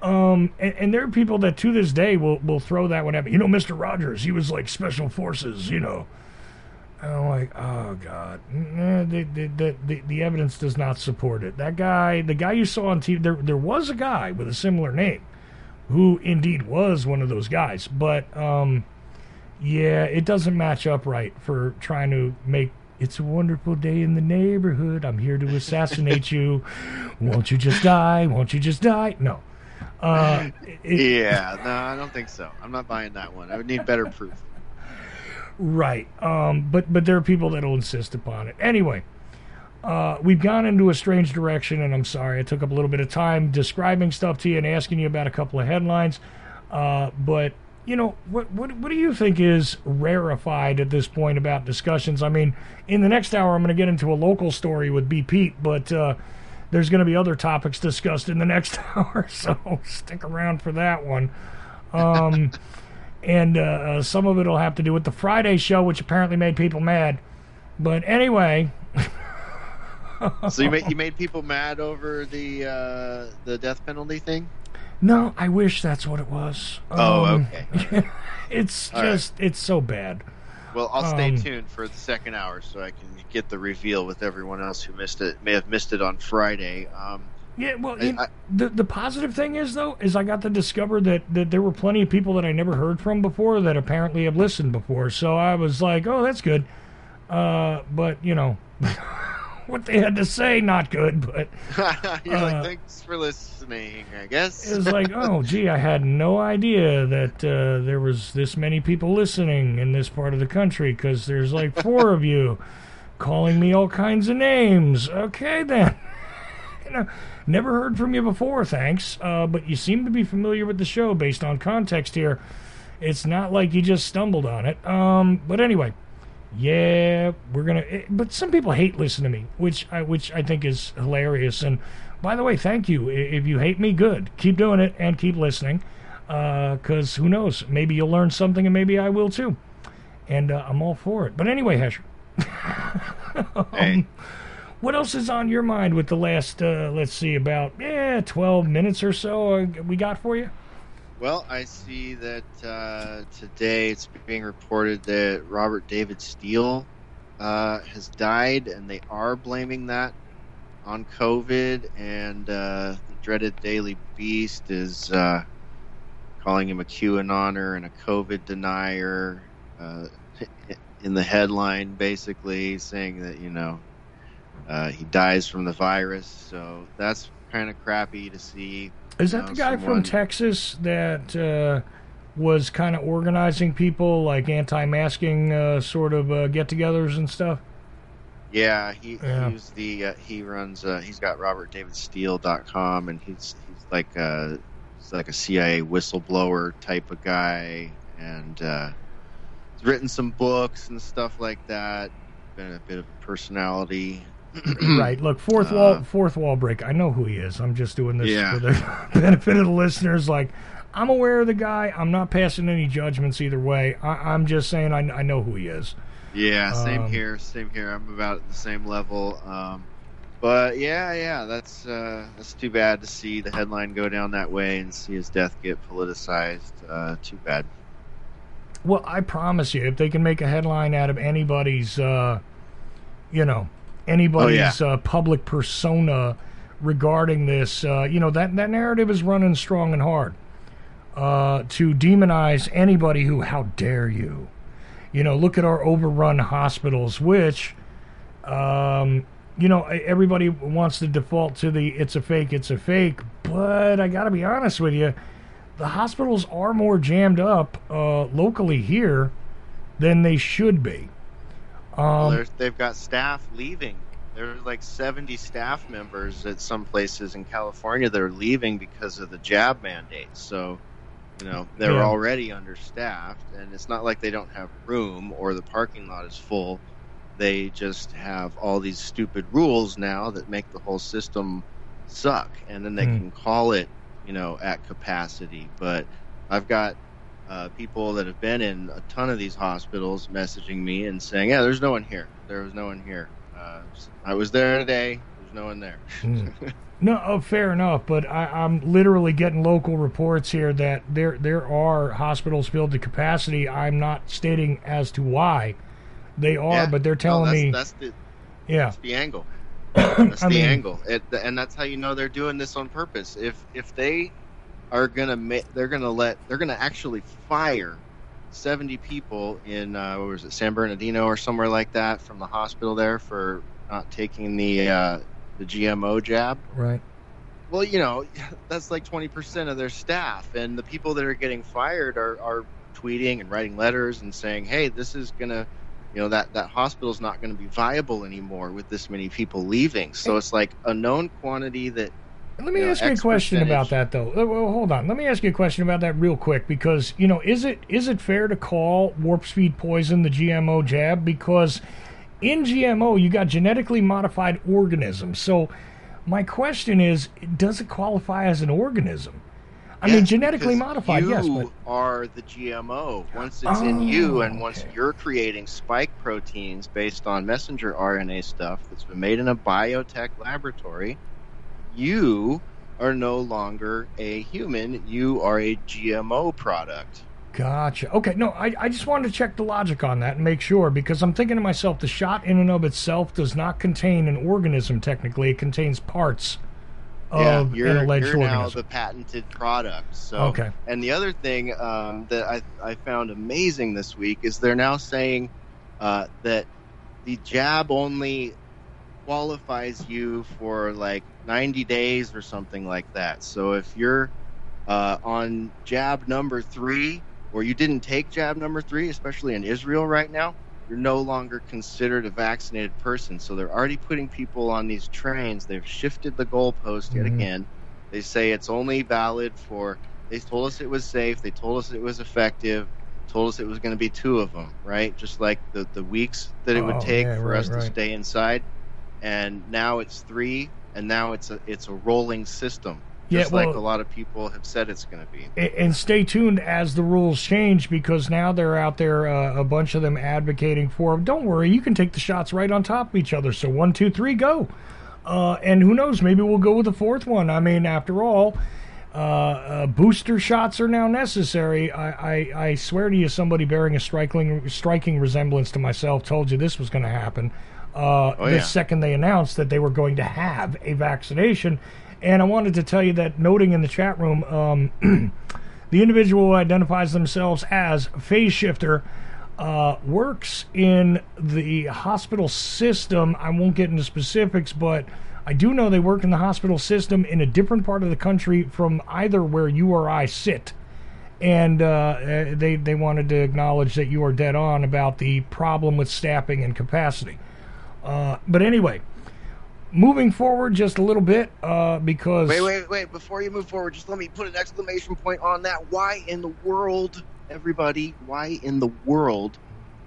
um, and, and there are people that to this day will will throw that one at me. You know, Mr. Rogers, he was like special forces, you know. And I'm like, oh god, the, the, the, the the evidence does not support it. That guy, the guy you saw on TV, there there was a guy with a similar name, who indeed was one of those guys. But um, yeah, it doesn't match up right for trying to make. It's a wonderful day in the neighborhood. I'm here to assassinate you. Won't you just die? Won't you just die? No. Uh, it- yeah. No, I don't think so. I'm not buying that one. I would need better proof. Right. Um, but but there are people that'll insist upon it. Anyway, uh, we've gone into a strange direction, and I'm sorry I took up a little bit of time describing stuff to you and asking you about a couple of headlines. Uh, but you know, what what what do you think is rarefied at this point about discussions? I mean, in the next hour, I'm going to get into a local story with B. Pete, but uh, there's going to be other topics discussed in the next hour, so stick around for that one. Um, and uh, uh, some of it will have to do with the Friday show, which apparently made people mad. But anyway, So you made you made people mad over the uh, the death penalty thing. no, I wish that's what it was. Oh, Um, okay. it's All right. just, it's so bad. Well, I'll stay Um, tuned for the second hour so I can get the reveal with everyone else who missed it. May have missed it on Friday. Um, Yeah, well, I- you know, I- the the positive thing is though is I got to discover that that there were plenty of people that I never heard from before that apparently have listened before. So I was like, oh, that's good. Uh, but you know, what they had to say, not good. But you're Uh, like, thanks for listening. I guess. it was like, oh, gee, I had no idea that uh, there was this many people listening in this part of the country because there's like four of you calling me all kinds of names. Okay, then. you know, never heard from you before, thanks. Uh, but you seem to be familiar with the show based on context here. It's not like you just stumbled on it. Um, but anyway, yeah, we're gonna. eh, But some people hate listening to me, which I which I think is hilarious. And by the way, thank you. If you hate me, good. Keep doing it and keep listening, because who knows? Maybe you'll learn something, and maybe I will too. And uh, I'm all for it. But anyway, Hesher. Hey. What else is on your mind with the last, uh, let's see, about yeah, 12 minutes or so uh, we got for you? Well, I see that uh, today it's being reported that Robert David Steele uh, has died, and they are blaming that on COVID. And uh, the dreaded Daily Beast is uh, calling him a QAnoner and a COVID denier uh, in the headline, basically saying that, you know, uh, he dies from the virus. So that's kind of crappy to see. Is that No, the guy from Texas that uh, was kind of organizing people, like anti-masking uh, sort of uh, get-togethers and stuff? Yeah, he Yeah. he's the uh, he runs uh, he's got robertdavidsteele.com and he's he's like uh he's like a CIA whistleblower type of guy and uh he's written some books and stuff like that. Been a bit of a personality. Right. Look, fourth wall, Uh, fourth wall break. I know who he is. I'm just doing this Yeah. for the benefit of the listeners. Like, I'm aware of the guy. I'm not passing any judgments either way. I, I'm just saying I, I know who he is. Yeah, same Um, here, same here. I'm about at the same level. Um but yeah, yeah, that's uh, that's too bad to see the headline go down that way and see his death get politicized. Uh, too bad. Well, I promise you, if they can make a headline out of anybody's, uh, you know, anybody's uh, public persona regarding this, uh, you know, that, that narrative is running strong and hard uh, to demonize anybody who, how dare you? You know, look at our overrun hospitals, which, um, you know, everybody wants to default to the it's a fake, it's a fake. But I got to be honest with you, the hospitals are more jammed up uh, locally here than they should be. Well, Um, there's, they've got staff leaving. There's like 70 staff members at some places in California that are leaving because of the jab mandates. So, you know, they're Yeah. already understaffed, and it's not like they don't have room or the parking lot is full. they just have all these stupid rules now that make the whole system suck, and then they Hmm. can call it, you know, at capacity. But I've got uh, people that have been in a ton of these hospitals messaging me and saying, "Yeah, there's no one here. There was no one here. Uh, I was there today. There's no one there." Hmm. No, oh, fair enough. But I, I'm literally getting local reports here that there there are hospitals filled to capacity. I'm not stating as to why they are, Yeah. but they're No, telling that's, me, that's the yeah, that's the angle. That's I the mean- angle, it, and that's how you know they're doing this on purpose. If if they are gonna make, they're gonna let, they're gonna actually fire seventy people in uh, what was it, San Bernardino or somewhere like that from the hospital there for not taking the uh, the GMO jab. right. Well, you know, that's like 20% of their staff. And the people that are getting fired are, are tweeting and writing letters and saying, hey, this is going to, you know, that, that hospital's not going to be viable anymore with this many people leaving. So it's like a known quantity that, Let me you know, ask you a question about that, though. Uh, Well, hold on. Let me ask you a question about that real quick because you know, is it is it fair to call warp speed poison the GMO jab? Because in GMO, you got genetically modified organisms. So, my question is, does it qualify as an organism? I mean, genetically modified, you yes, but are the GMO. Once it's in you, Oh, and once okay. you're creating spike proteins based on messenger RNA stuff that's been made in a biotech laboratory, you are no longer a human. You are a GMO product. Gotcha. Okay, no, I, I just wanted to check the logic on that and make sure because I'm thinking to myself, the shot in and of itself does not contain an organism. Technically, it contains parts yeah, of you're, an alleged you're now the patented product. So, Okay. and the other thing um, that I, I found amazing this week is they're now saying uh, that the jab only qualifies you for like 90 days or something like that. So if you're uh, on jab number three, or you didn't take jab number three, especially in Israel right now, you're no longer considered a vaccinated person. So they're already putting people on these trains. They've shifted the goalpost yet Mhm. again. They say it's only valid for. They told us it was safe. They told us it was effective. Told us it was going to be two of them, right? Just like the the weeks that it would Oh, take yeah, for right, us to stay inside, and now it's three, and now it's a it's a rolling system, Yeah, just like a lot of people have said it's going to be. And stay tuned as the rules change because now they're out there, uh, a bunch of them advocating for. Don't worry, you can take the shots right on top of each other. So one, two, three, go. Uh, and who knows? Maybe we'll go with the fourth one. I mean, after all, uh, uh, booster shots are now necessary. I, I, I swear to you, somebody bearing a striking striking resemblance to myself told you this was going to happen. Uh, Oh, the yeah. second they announced that they were going to have a vaccination, and I wanted to tell you that, noting in the chat room, um, the individual who identifies themselves as phase shifter uh, works in the hospital system. I won't get into specifics, but I do know they work in the hospital system in a different part of the country from either where you or I sit. And uh, uh, they they wanted to acknowledge that you are dead on about the problem with staffing and capacity. Uh, but anyway, moving forward just a little bit uh, because Wait, wait, wait! Before you move forward, just let me put an exclamation point on that. Why in the world, everybody? Why in the world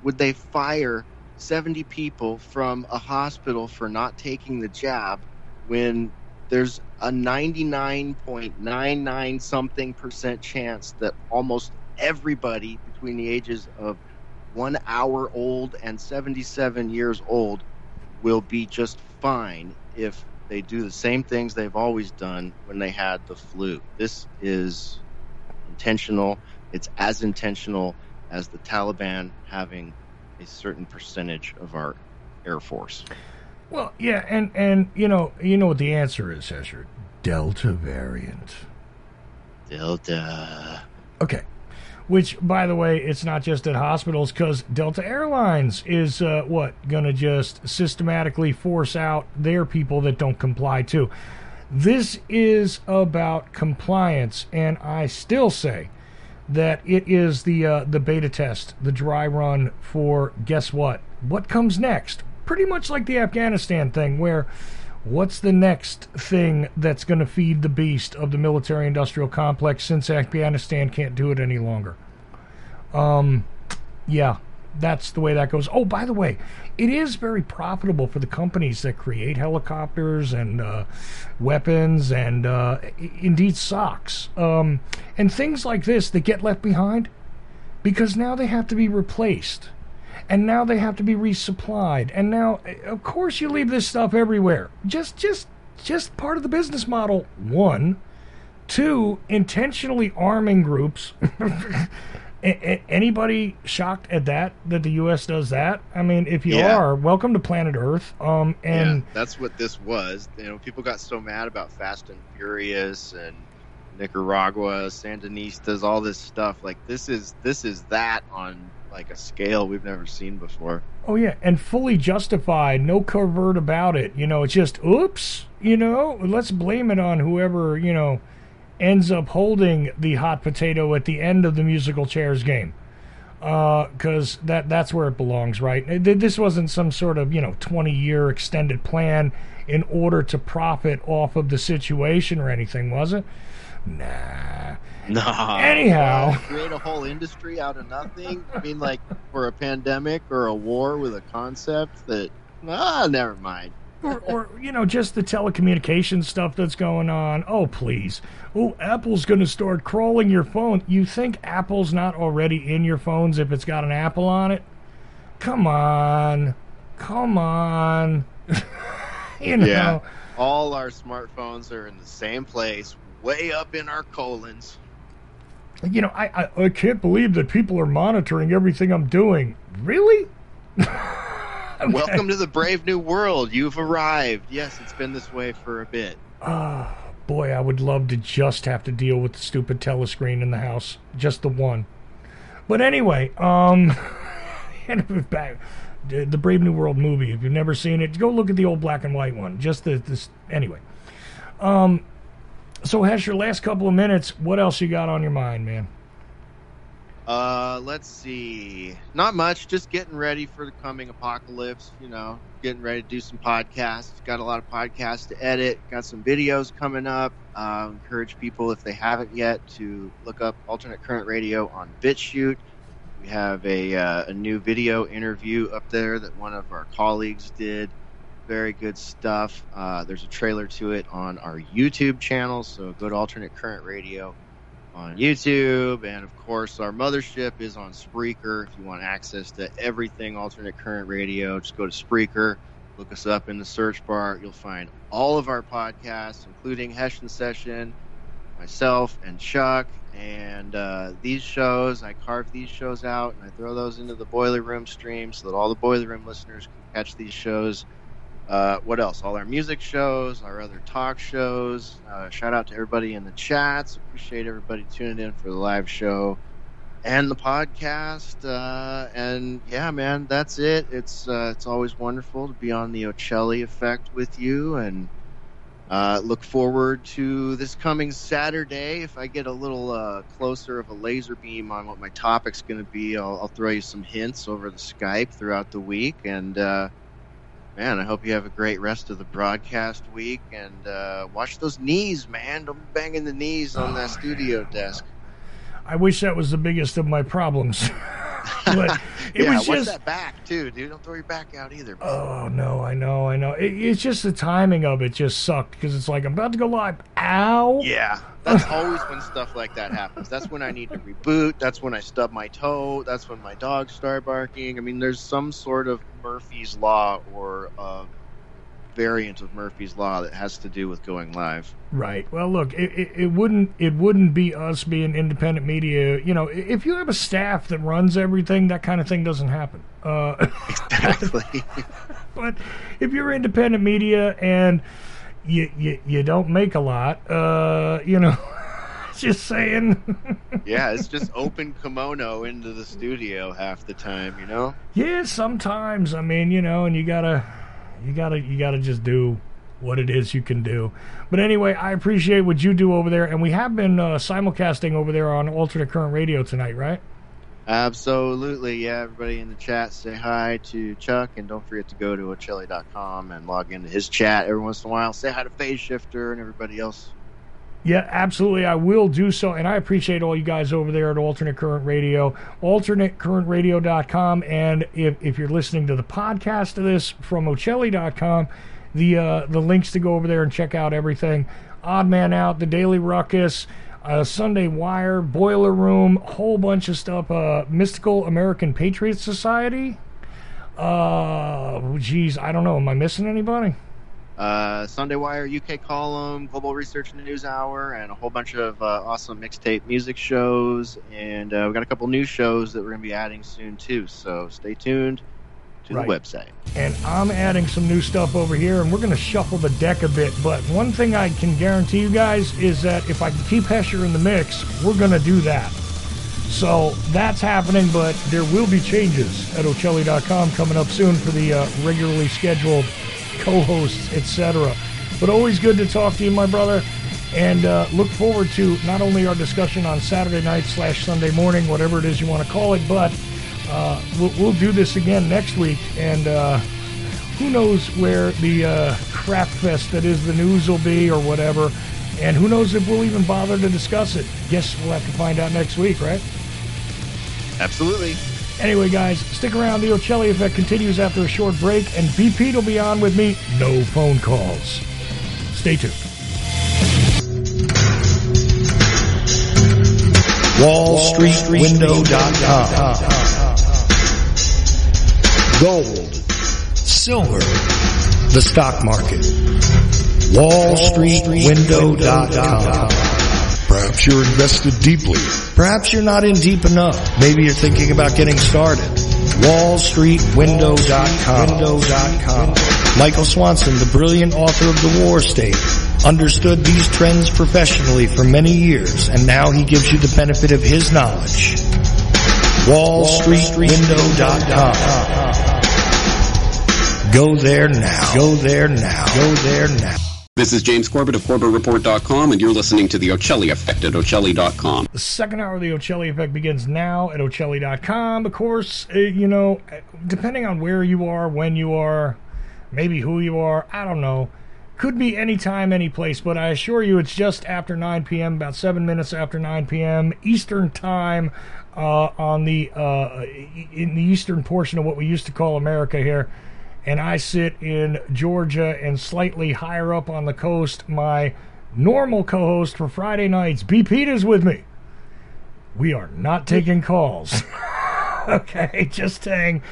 would they fire seventy people from a hospital for not taking the jab when there's a ninety-nine point nine nine something percent chance that almost everybody between the ages of one hour old and seventy-seven years old will be just fine if they do the same things they've always done when they had the flu. This is intentional. It's as intentional as the Taliban having a certain percentage of our air force. Well, yeah, and and you know you know what the answer is, Hesher. Delta variant. Delta. Okay. Which, by the way, it's not just at hospitals because Delta Airlines is uh, what gonna just systematically force out their people that don't comply too. This is about compliance, and I still say that it is the uh, the beta test, the dry run for guess what? What comes next? Pretty much like the Afghanistan thing, where what's the next thing that's going to feed the beast of the military industrial complex since Afghanistan can't do it any longer? Um, yeah, that's the way that goes. Oh, by the way, it is very profitable for the companies that create helicopters and uh, weapons and uh, indeed socks um, and things like this that get left behind because now they have to be replaced and now they have to be resupplied. And now of course you leave this stuff everywhere. Just just just part of the business model. One. Two intentionally arming groups. Anybody shocked at that that the us does that? I mean if you Yeah. are welcome to planet earth. Um and yeah, that's what this was. You know, people got so mad about Fast and Furious and Nicaragua, Sandinistas, all this stuff. Like this is this is that on like a scale we've never seen before. Oh yeah, and fully justified, no covert about it. You know, it's just oops. You know, let's blame it on whoever you know ends up holding the hot potato at the end of the musical chairs game, uh, because that that's where it belongs, right? This wasn't some sort of you know twenty year extended plan in order to profit off of the situation or anything, was it? Nah. No. Anyhow. create a whole industry out of nothing. I mean, like for a pandemic or a war with a concept that ah, never mind. or, or you know just the telecommunications stuff that's going on oh please oh apple's going to start crawling your phone you think apple's not already in your phones if it's got an apple on it come on come on you know Yeah. All our smartphones are in the same place, way up in our colons. You know I, I i can't believe that people are monitoring everything i'm doing really Okay. Welcome to the brave new world. You've arrived. Yes, it's been this way for a bit. Ah, boy, I would love to just have to deal with the stupid telescreen in the house, just the one. But anyway, um, back the, the Brave New World movie. If you've never seen it, go look at the old black and white one. Just the this anyway. Um, so has your last couple of minutes. What else you got on your mind, man? Uh, let's see. Not much. Just getting ready for the coming apocalypse. You know, getting ready to do some podcasts. Got a lot of podcasts to edit. Got some videos coming up. Uh, encourage people if they haven't yet to look up alternate current radio on BitChute. We have a uh, a new video interview up there that one of our colleagues did. Very good stuff. Uh, there's a trailer to it on our YouTube channel, so go to alternate current radio on YouTube, and of course, our mothership is on Spreaker. If you want access to everything alternate current radio, just go to Spreaker, look us up in the search bar. You'll find all of our podcasts, including Hessian Session, myself, and Chuck. And uh, these shows, I carve these shows out and I throw those into the Boiler Room stream so that all the Boiler Room listeners can catch these shows. Uh, what else? All our music shows, our other talk shows. Uh, shout out to everybody in the chats. Appreciate everybody tuning in for the live show and the podcast. Uh, and yeah, man, that's it. It's uh, it's always wonderful to be on the Ochelli Effect with you, and uh, look forward to this coming Saturday. If I get a little closer of a laser beam on what my topic's going to be, I'll, I'll throw you some hints over the Skype throughout the week, and. Man, I hope you have a great rest of the broadcast week and uh, watch those knees, man. Don't be banging the knees on that studio desk. I wish that was the biggest of my problems, but it yeah, was watch just that back too, dude. Don't throw your back out either. Man. Oh no, I know, I know. It, it's just the timing of it just sucked because it's like I'm about to go live. Ow! yeah, that's always when stuff like that happens. That's when I need to reboot. That's when I stub my toe. That's when my dogs start barking. I mean, there's some sort of Murphy's law or a variant of Murphy's law that has to do with going live. Right. Well, look, it, it, it wouldn't it wouldn't be us being independent media. You know, if you have a staff that runs everything, that kind of thing doesn't happen. Uh, Exactly. but if you're independent media and you you, you don't make a lot, uh, you know, just saying. yeah, it's just open kimono into the studio half the time, you know? Yeah, sometimes. I mean, you know, and you gotta, you gotta, you gotta just do what it is you can do. But anyway, I appreciate what you do over there, and we have been uh, simulcasting over there on alternate current radio tonight, right? Absolutely. Yeah, everybody in the chat, say hi to Chuck, and don't forget to go to Ochelli.com and log into his chat every once in a while. Say hi to Phase Shifter and everybody else. Yeah, absolutely. I will do so. And I appreciate all you guys over there at Alternate Current Radio, alternatecurrentradio.com. And if, if you're listening to the podcast of this from Ochelli.com, the, uh, the links to go over there and check out everything. Odd Man Out, The Daily Ruckus, uh, Sunday Wire, Boiler Room, whole bunch of stuff. Uh, Mystical American Patriot Society. Uh, geez, I don't know. Am I missing anybody? Uh, Sunday Wire UK column, Global Research News Hour, and a whole bunch of uh, awesome mixtape music shows. And uh, we've got a couple new shows that we're going to be adding soon, too. So stay tuned to Right. the website. and I'm adding some new stuff over here, and we're going to shuffle the deck a bit. But one thing I can guarantee you guys is that if I can keep Hesher in the mix, we're going to do that. So that's happening, but there will be changes at Ochelli.com coming up soon for the uh, regularly scheduled co-hosts, etc. But always good to talk to you, my brother, and uh, look forward to not only our discussion on Saturday night slash Sunday morning, whatever it is you want to call it, but uh, we'll, we'll do this again next week, and uh, who knows where the uh, crap fest that is the news will be or whatever, and who knows if we'll even bother to discuss it. Guess we'll have to find out next week, right? Absolutely. Anyway, guys, stick around. The Ochelli Effect continues after a short break, and BP will be on with me. No phone calls. Stay tuned. WallStreetWindow.com. Gold, silver, the stock market. WallStreetWindow.com. Perhaps you're invested deeply. Perhaps you're not in deep enough. Maybe you're thinking about getting started. WallStreetWindow.com. Window.com. Michael Swanson, the brilliant author of The War State, understood these trends professionally for many years, and now he gives you the benefit of his knowledge. WallStreetWindow.com. Go there now. Go there now. Go there now. This is James Corbett of CorbettReport.com, and you're listening to The Ochelli Effect at Ochelli.com. The second hour of the Ochelli Effect begins now at Ochelli.com. Of course, uh, you know, depending on where you are, when you are, maybe who you are, I don't know. Could be any time, any place, but I assure you it's just after 9 p.m., about seven minutes after 9 p.m. Eastern Time uh, on the uh, in the eastern portion of what we used to call America here. And I sit in Georgia and slightly higher up on the coast. My normal co-host for Friday nights, B. Pete, is with me. We are not taking calls. okay, just saying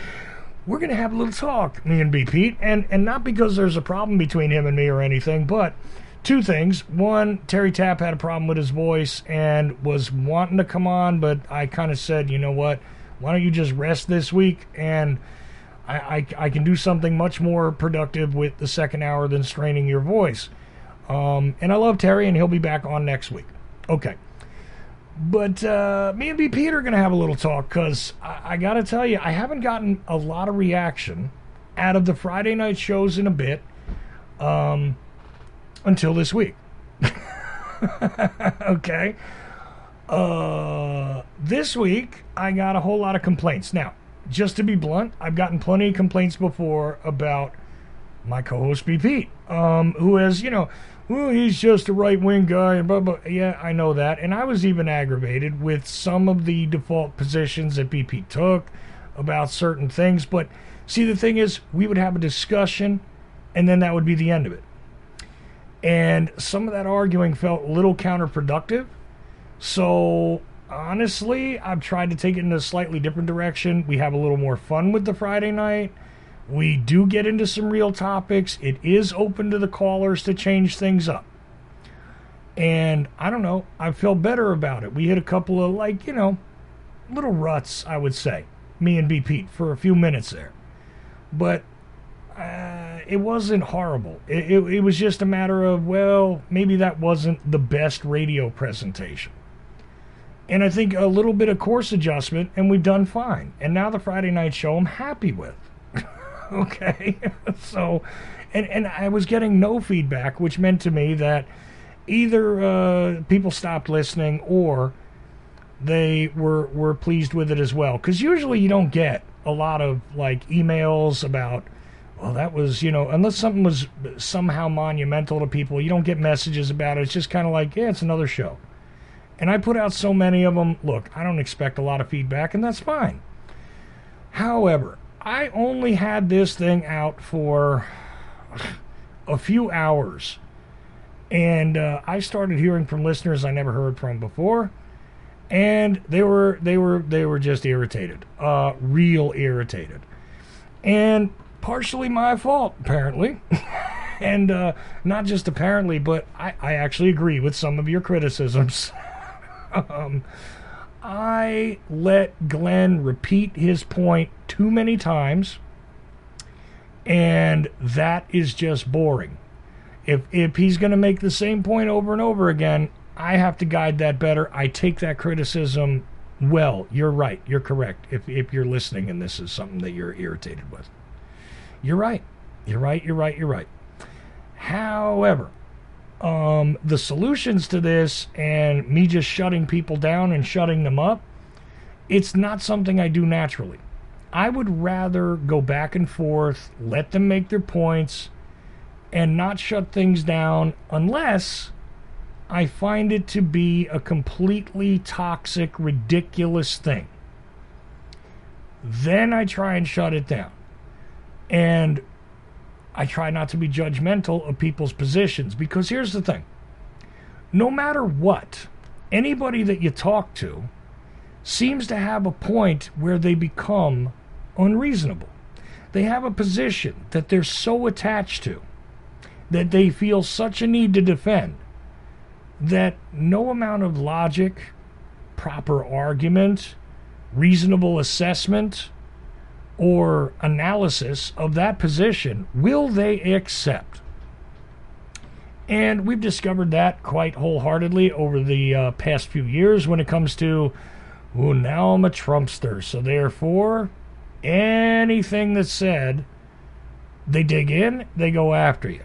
we're going to have a little talk, me and B. Pete, and and not because there's a problem between him and me or anything, but two things. One, Terry Tapp had a problem with his voice and was wanting to come on, but I kind of said, you know what? Why don't you just rest this week and I, I, I can do something much more productive with the second hour than straining your voice. Um, and I love Terry, and he'll be back on next week. Okay. But uh, me and B. Pete are going to have a little talk because I, I got to tell you, I haven't gotten a lot of reaction out of the Friday night shows in a bit um, until this week. okay. Uh, this week, I got a whole lot of complaints. Now, just to be blunt, I've gotten plenty of complaints before about my co-host BP, um, who has, you know, well, he's just a right-wing guy, and blah blah. Yeah, I know that, and I was even aggravated with some of the default positions that BP took about certain things. But see, the thing is, we would have a discussion, and then that would be the end of it. And some of that arguing felt a little counterproductive. So honestly, I've tried to take it in a slightly different direction. We have a little more fun with the Friday night. We do get into some real topics. It is open to the callers to change things up. And I don't know, I feel better about it. We hit a couple of, like, you know, little ruts, I would say, me and B. Pete, for a few minutes there. But uh, it wasn't horrible. It, it, it was just a matter of, well, maybe that wasn't the best radio presentation and I think a little bit of course adjustment, and we've done fine. And now the Friday night show, I'm happy with. okay, so, and and I was getting no feedback, which meant to me that either uh, people stopped listening or they were were pleased with it as well. Because usually you don't get a lot of like emails about. well, that was, you know, unless something was somehow monumental to people, you don't get messages about it. It's just kind of like, yeah, it's another show. And I put out so many of them. Look, I don't expect a lot of feedback, and that's fine. However, I only had this thing out for a few hours. And uh, I started hearing from listeners I never heard from before. And they were they were they were just irritated. Uh, real irritated. And partially my fault, apparently. and uh, not just apparently, but I, I actually agree with some of your criticisms. um, I let Glenn repeat his point too many times, and that is just boring. If if he's going to make the same point over and over again, I have to guide that better. I take that criticism well. You're right. You're correct. If if you're listening and this is something that you're irritated with, you're right. You're right. You're right. You're right. However, um, the solutions to this and me just shutting people down and shutting them up, it's not something I do naturally. I would rather go back and forth, let them make their points, and not shut things down unless I find it to be a completely toxic, ridiculous thing. Then I try and shut it down. And I try not to be judgmental of people's positions because here's the thing no matter what, anybody that you talk to seems to have a point where they become unreasonable. They have a position that they're so attached to that they feel such a need to defend that no amount of logic, proper argument, reasonable assessment, or analysis of that position will they accept? And we've discovered that quite wholeheartedly over the uh, past few years when it comes to, well, now I'm a Trumpster, so therefore, anything that's said, they dig in, they go after you.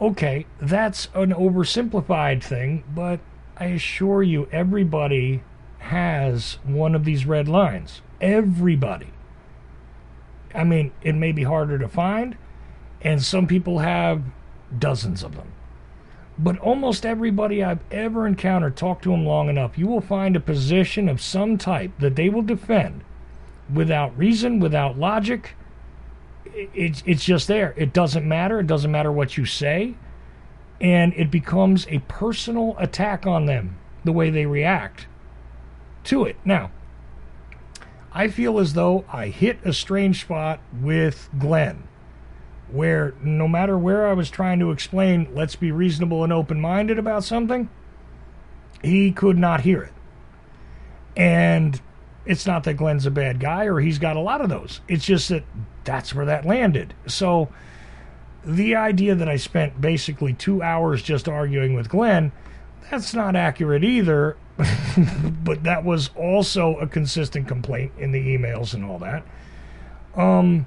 Okay, that's an oversimplified thing, but I assure you, everybody has one of these red lines. Everybody. I mean, it may be harder to find, and some people have dozens of them. But almost everybody I've ever encountered, talk to them long enough, you will find a position of some type that they will defend without reason, without logic. It's, it's just there. It doesn't matter. It doesn't matter what you say. And it becomes a personal attack on them, the way they react to it. Now, I feel as though I hit a strange spot with Glenn, where no matter where I was trying to explain, let's be reasonable and open minded about something, he could not hear it. And it's not that Glenn's a bad guy or he's got a lot of those. It's just that that's where that landed. So the idea that I spent basically two hours just arguing with Glenn, that's not accurate either. but that was also a consistent complaint in the emails and all that. Um,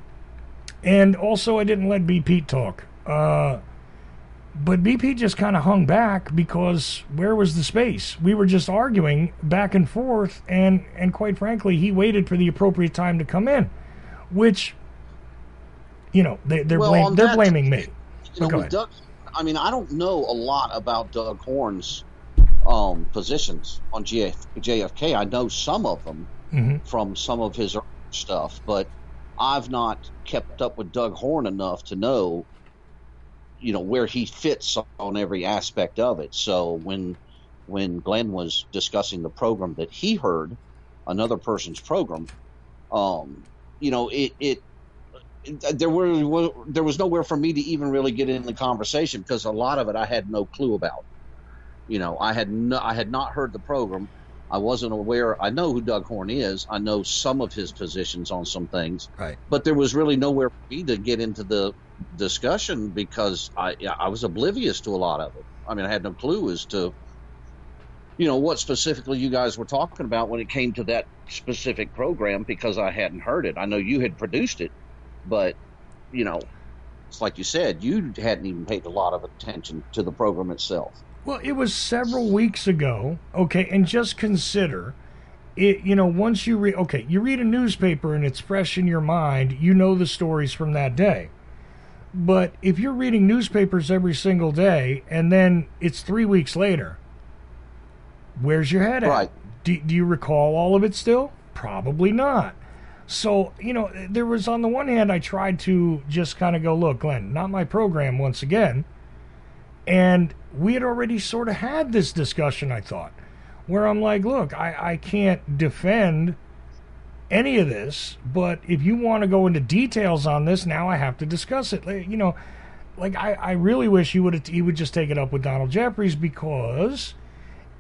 and also I didn't let BP talk. Uh, but BP just kind of hung back because where was the space? We were just arguing back and forth, and and quite frankly, he waited for the appropriate time to come in, which, you know, they, they're Well, blame, on they're that- blaming me. you know, Go with ahead. Doug, I mean, I don't know a lot about Doug Horne's um, positions on GF, JFK. I know some of them Mhm. from some of his stuff, but I've not kept up with Doug Horne enough to know, you know, where he fits on every aspect of it. So when when Glenn was discussing the program that he heard, another person's program, um, you know, it, it there were there was nowhere for me to even really get in the conversation because a lot of it I had no clue about. You know, I had no, I had not heard the program. I wasn't aware. I know who Doug Horne is. I know some of his positions on some things, Right. but there was really nowhere for me to get into the discussion because I I was oblivious to a lot of it. I mean, I had no clue as to you know what specifically you guys were talking about when it came to that specific program because I hadn't heard it. I know you had produced it, but you know, it's like you said, you hadn't even paid a lot of attention to the program itself. Well, it was several weeks ago. Okay, and just consider it you know once you read okay you read a newspaper and it's fresh in your mind you know the stories from that day but if you're reading newspapers every single day and then it's three weeks later where's your head at Right. do, do you recall all of it still probably not so you know there was on the one hand i tried to just kind of go look glenn not my program once again and we had already sort of had this discussion i thought where I'm like, look, I, I can't defend any of this, but if you want to go into details on this, now I have to discuss it. Like, You know, like I, I really wish he would he would just take it up with Donald Jeffries because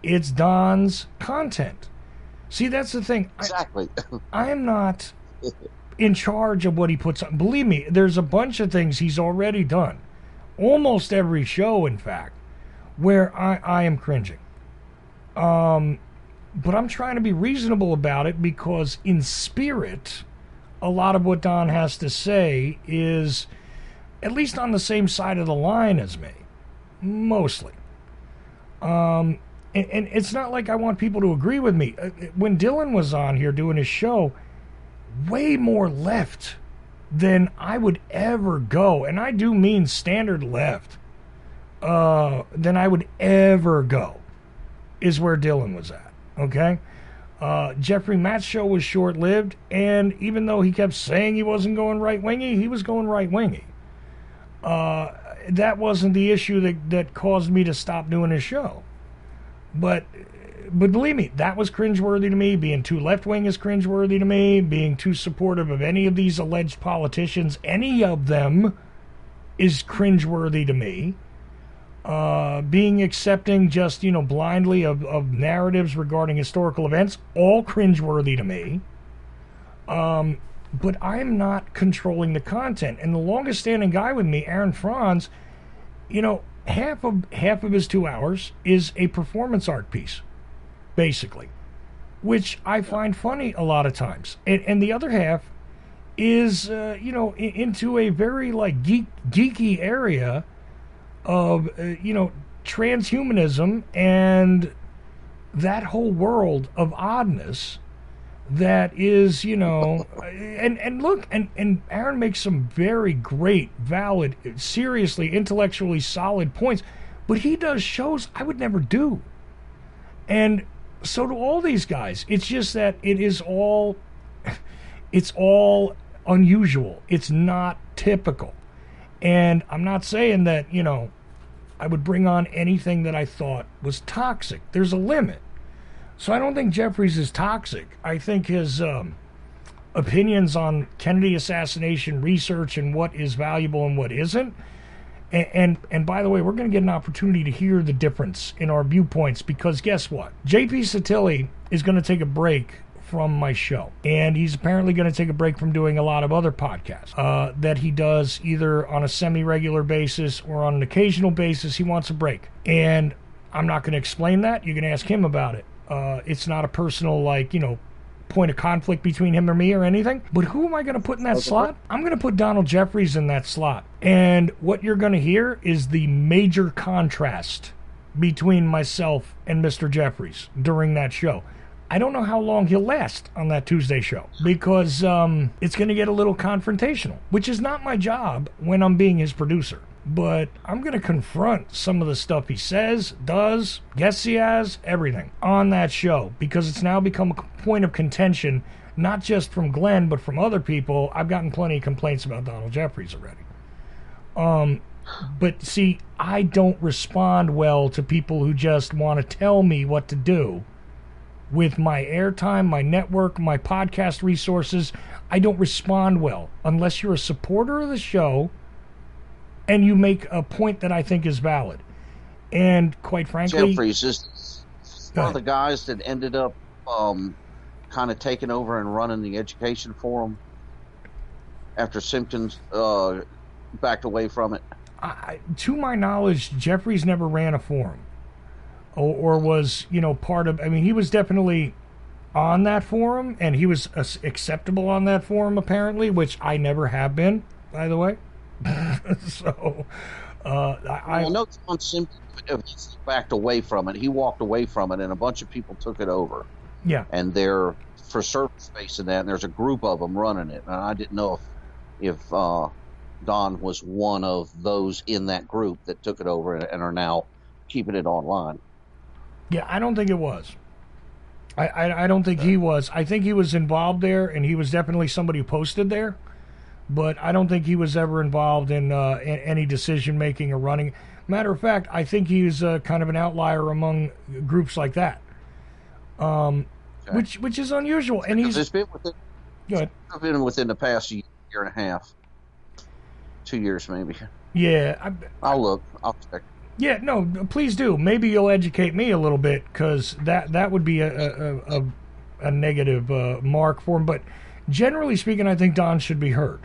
it's Don's content. See, that's the thing. Exactly. I am not in charge of what he puts on. Believe me, there's a bunch of things he's already done. Almost every show, in fact, where I, I am cringing. Um, but I'm trying to be reasonable about it because, in spirit, a lot of what Don has to say is at least on the same side of the line as me. Mostly. Um, and, and it's not like I want people to agree with me. Uh, When Dylan was on here doing his show, way more left than I would ever go, and I do mean standard left, uh, than I would ever go, is where Dylan was at. Okay? Uh, Jeffrey Matt's show was short lived, and even though he kept saying he wasn't going right wingy, he was going right wingy. Uh, that wasn't the issue that, that caused me to stop doing his show. But but believe me, that was cringeworthy to me. Being too left wing is cringeworthy to me. Being too supportive of any of these alleged politicians, any of them, is cringeworthy to me. Uh, being accepting just you know blindly of, of narratives regarding historical events, all cringeworthy to me. Um, but I'm not controlling the content. And the longest standing guy with me, Aaron Franz, you know, half of half of his two hours is a performance art piece, basically, which I find funny a lot of times, and and the other half is uh, you know into a very like geek geeky area of uh, you know transhumanism and that whole world of oddness that is, you know, and and look, and and Aaron makes some very great, valid, seriously, intellectually solid points, but he does shows I would never do, and so do all these guys. It's just that it is all, it's all unusual. It's not typical, and I'm not saying that you know, I would bring on anything that I thought was toxic. There's a limit. So I don't think Jeffries is toxic. I think his um, opinions on Kennedy assassination research and what is valuable and what isn't. And and, and by the way, we're going to get an opportunity to hear the difference in our viewpoints because guess what? JP Sottile is going to take a break from my show, and he's apparently going to take a break from doing a lot of other podcasts uh, that he does either on a semi-regular basis or on an occasional basis. He wants a break, and I'm not going to explain that. You can ask him about it. Uh, it's not a personal, like, you know, point of conflict between him or me or anything. But who am I going to put in that slot? I'm going to put Donald Jeffries in that slot. And what you're going to hear is the major contrast between myself and Mr. Jeffries during that show. I don't know how long he'll last on that Tuesday show because um, it's going to get a little confrontational, which is not my job when I'm being his producer. But I'm going to confront some of the stuff he says, does, guests he has, everything on that show because it's now become a point of contention, not just from Glenn, but from other people. I've gotten plenty of complaints about Donald Jeffries already. Um, but see, I don't respond well to people who just want to tell me what to do with my airtime, my network, my podcast resources. I don't respond well unless you're a supporter of the show and you make a point that I think is valid. And quite frankly, Jeffries is one of the guys that ended up um, kind of taking over and running the education forum after Simpkins uh, backed away from it. I, to my knowledge, Jeffries never ran a forum, or, or was you know part of. I mean, he was definitely on that forum, and he was uh, acceptable on that forum apparently, which I never have been, by the way. so, uh, I, I well, no, John Simpkins backed away from it. He walked away from it, and a bunch of people took it over. Yeah. and they're for service space in that, and there's a group of them running it. And I didn't know if if uh, Don was one of those in that group that took it over and, and are now keeping it online. Yeah, I don't think it was. I, I, I don't think he was. I think he was involved there, and he was definitely somebody who posted there. But I don't think he was ever involved in, uh, in any decision making or running. Matter of fact, I think he's uh, kind of an outlier among groups like that, um, Okay. which which is unusual. And he's it's been within, good. it's been within the past year and a half, two years maybe. Yeah, I, I'll look. I'll check. Yeah, no, please do. Maybe you'll educate me a little bit because that that would be a a, a, a negative uh, mark for him. But generally speaking, I think Don should be heard.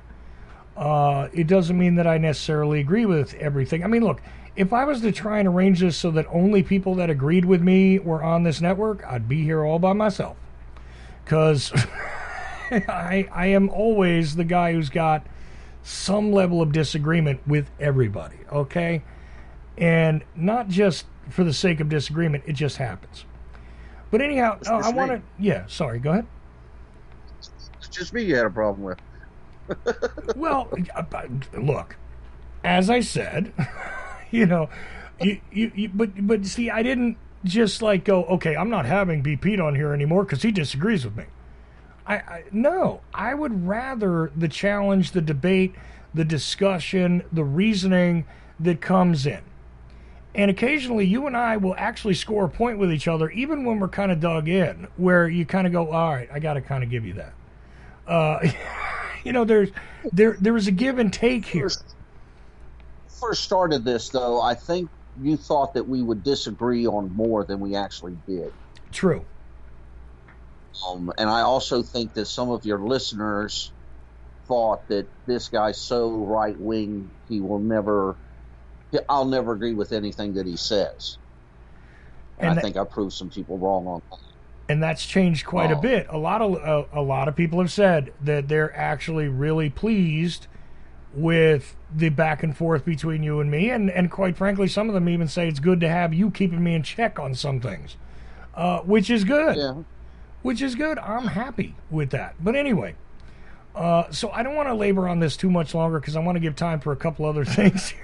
Uh, it doesn't mean that I necessarily agree with everything. I mean, look, if I was to try and arrange this so that only people that agreed with me were on this network, I'd be here all by myself. Because I I am always the guy who's got some level of disagreement with everybody. Okay and not just for the sake of disagreement. It just happens. But anyhow, uh, I want to. Yeah, sorry. Go ahead. It's just me you had a problem with. Well, uh, look, as I said, you know, you, you, you but but see, I didn't just like go, okay, I'm not having BP on here anymore because he disagrees with me. I, I no, I would rather the challenge, the debate, the discussion, the reasoning that comes in. And occasionally, you and I will actually score a point with each other, even when we're kind of dug in, where you kind of go, "All right, I got to kind of give you that." Uh, you know, there's there there was a give and take here. First started this though, I think you thought that we would disagree on more than we actually did. True. Um, and I also think that some of your listeners thought that this guy's so right wing he will never. I'll never agree with anything that he says. And, And I that- think I proved some people wrong on that. and that's changed quite a Oh. bit. A lot of uh, a lot of people have said that they're actually really pleased with the back and forth between you and me, and and quite frankly, some of them even say it's good to have you keeping me in check on some things, uh, which is good. Yeah. which is good. I'm happy with that. But anyway, uh, so I don't want to labor on this too much longer because I want to give time for a couple other things.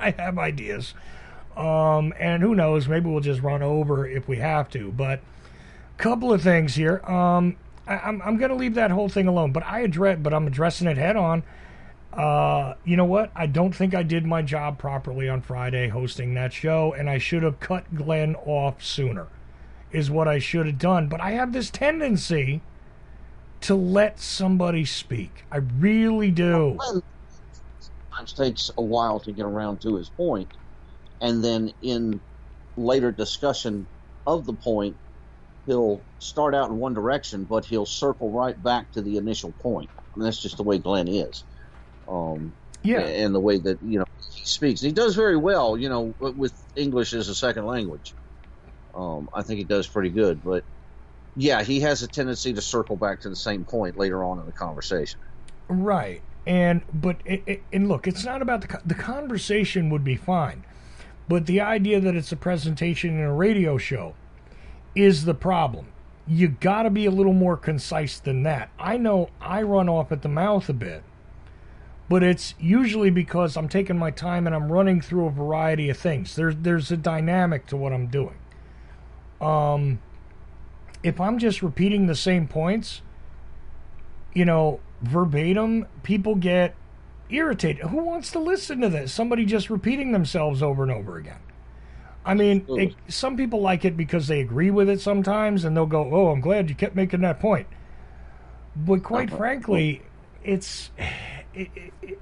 I have ideas. Um, and who knows, maybe we'll just run over if we have to. But a couple of things here. Um, I, I'm, I'm going to leave that whole thing alone, but I address, but I'm addressing it head on. Uh, you know what? I don't think I did my job properly on Friday hosting that show, and I should have cut Glenn off sooner is what I should have done. But I have this tendency to let somebody speak. I really do. Sometimes takes a while to get around to his point, and then in later discussion of the point, he'll start out in one direction, but he'll circle right back to the initial point. And that's just the way Glenn is, um, Yeah. and the way that you know he speaks. He does very well, you know, with English as a second language. Um, I think he does pretty good, but yeah, he has a tendency to circle back to the same point later on in the conversation. Right. And but it, it, and look, it's not about the the conversation would be fine, but the idea that it's a presentation in a radio show is the problem. You got to be a little more concise than that. I know I run off at the mouth a bit, but it's usually because I'm taking my time and I'm running through a variety of things. There's there's a dynamic to what I'm doing. Um, if I'm just repeating the same points, you know, verbatim, people get irritated. Who wants to listen to this? Somebody just repeating themselves over and over again. I mean, it, mm. some people like it because they agree with it sometimes, and they'll go, "Oh, I'm glad you kept making that point." But quite uh-huh. frankly, it's it, it, it,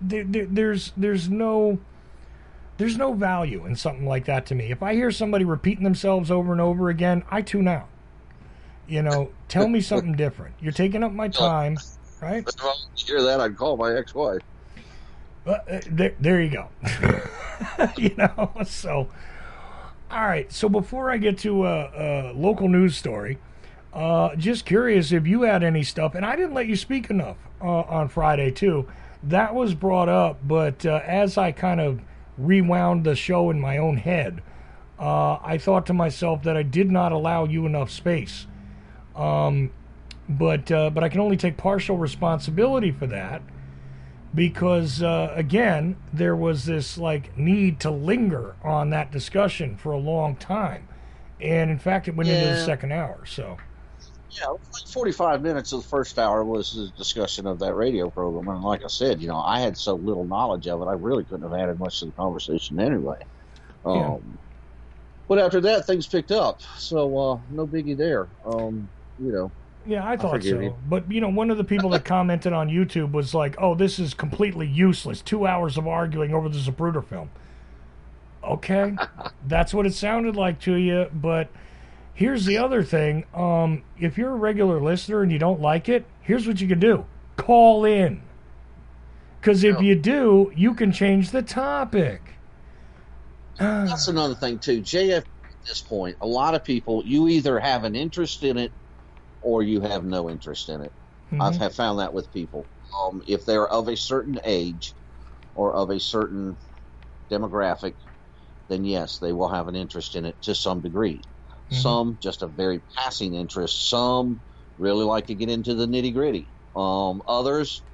there, there, there's there's no there's no value in something like that to me. If I hear somebody repeating themselves over and over again, I tune out. You know, tell me something different. You're taking up my time, right? If I hear that, I'd call my ex-wife. Uh, uh, there, there you go. you know, so all right. So before I get to a, a local news story, uh, just curious if you had any stuff, and I didn't let you speak enough uh, on Friday too. That was brought up, but uh, as I kind of rewound the show in my own head, uh, I thought to myself that I did not allow you enough space. Um, but uh, but I can only take partial responsibility for that because uh, again there was this like need to linger on that discussion for a long time, and in fact it went into the second hour. So Yeah, like 45 minutes of the first hour was the discussion of that radio program. And like I said, you know, I had so little knowledge of it, I really couldn't have added much to the conversation anyway. Um, Yeah. But after that, things picked up. So, uh, no biggie there. Um, you know, yeah, I thought so. you. But you know, one of the people that commented on YouTube was like, "Oh, this is completely useless. Two hours of arguing over the Zapruder film." Okay, that's what it sounded like to you, but. Here's the other thing. Um, if you're a regular listener and you don't like it, here's what you can do call in. Because if you do, you can change the topic. that's another thing, too. JF, at this point, a lot of people, you either have an interest in it or you have no interest in it. I've Mhm. have found that with people. Um, if they're of a certain age or of a certain demographic, then yes, they will have an interest in it to some degree. Mhm. Some just a very passing interest. Some really like to get into the nitty gritty. Um, others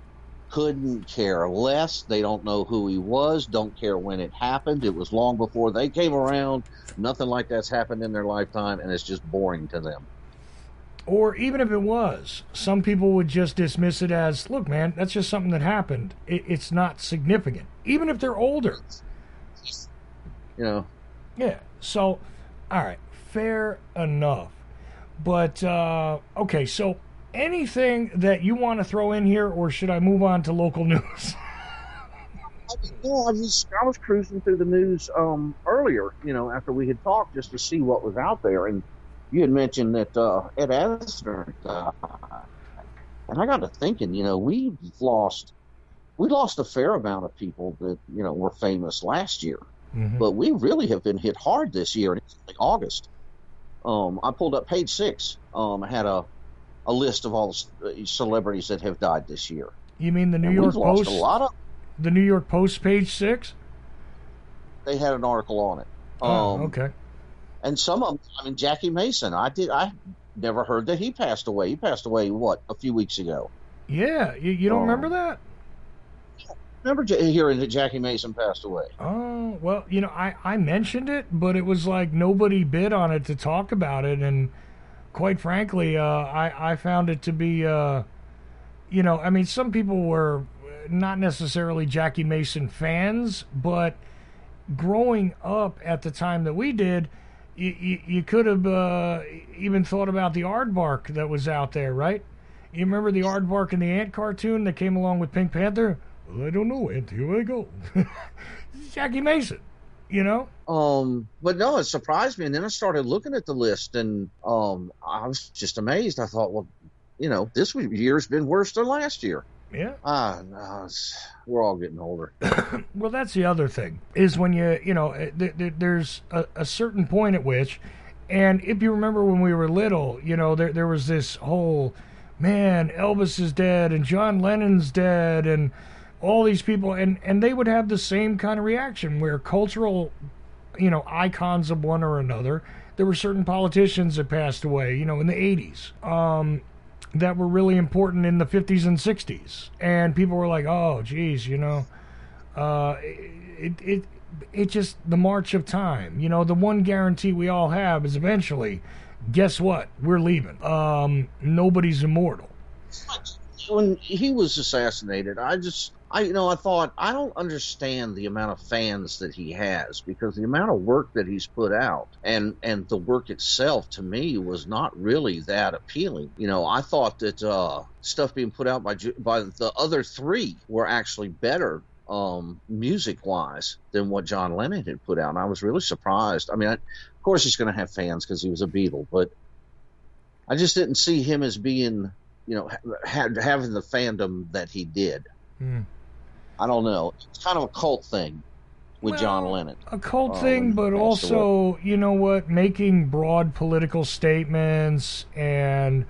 couldn't care less. They don't know who he was, don't care when it happened. It was long before they came around. Nothing like that's happened in their lifetime, and it's just boring to them. Or even if it was, some people would just dismiss it as, look, man, that's just something that happened. It, it's not significant. Even if they're older. You know, Yeah. So, all right, fair enough. But uh, okay, so anything that you want to throw in here, or should I move on to local news? Well, I was I was cruising through the news um, earlier, you know, after we had talked, just to see what was out there, and you had mentioned that uh, Ed Asner died, and I got to thinking, you know, we've lost we lost a fair amount of people that you know were famous last year, Mhm. but we really have been hit hard this year, and it's like August. Um, I pulled up page six. Um, I had a a list of all the celebrities that have died this year. You mean the New And York Post? a lot of. The New York Post, page six. They had an article on it. Oh, Um, okay. And some of them, I mean, Jackie Mason. I did. I never heard that he passed away. He passed away what a few weeks ago. Yeah, you, you don't Oh. remember that? Remember hearing that Jackie Mason passed away? Oh, well, you know, I, I mentioned it, but it was like nobody bid on it to talk about it. And quite frankly, uh, I, I found it to be, uh, you know, I mean, some people were not necessarily Jackie Mason fans, but growing up at the time that we did, you, you, you could have uh, even thought about the aardvark that was out there, right? You remember the aardvark in the ant cartoon that came along with Pink Panther? Well, I don't know, Ant. Here I go. Jackie Mason, you know? Um, but no, it surprised me. And then I started looking at the list, and um, I was just amazed. I thought, well, you know, this year's been worse than last year. Yeah. Ah, no, we're all getting older. Well, that's the other thing is when you, you know, eh, th- th- there's a, a certain point at which, and if you remember when we were little, you know, there there was this whole, man, Elvis is dead and John Lennon's dead and all these people, and and they would have the same kind of reaction where cultural, you know, icons of one or another. There were certain politicians that passed away, you know, in the '80s. Um, that were really important in the 50s and 60s and people were like oh geez you know uh, it, it it just the march of time you know the one guarantee we all have is eventually guess what? We're leaving. Um nobody's immortal. When he was assassinated, I just, I you know, I thought I don't understand the amount of fans that he has because the amount of work that he's put out and and the work itself to me was not really that appealing. You know, I thought that uh, stuff being put out by by the other three were actually better. Um, music wise than what John Lennon had put out, and I was really surprised. I mean, I, of course he's going to have fans because he was a Beatle, but I just didn't see him as being you know, ha- having the fandom that he did. Hmm. I don't know. It's kind of a cult thing with John Lennon. a cult Oh, thing, but also, you know what, making broad political statements and,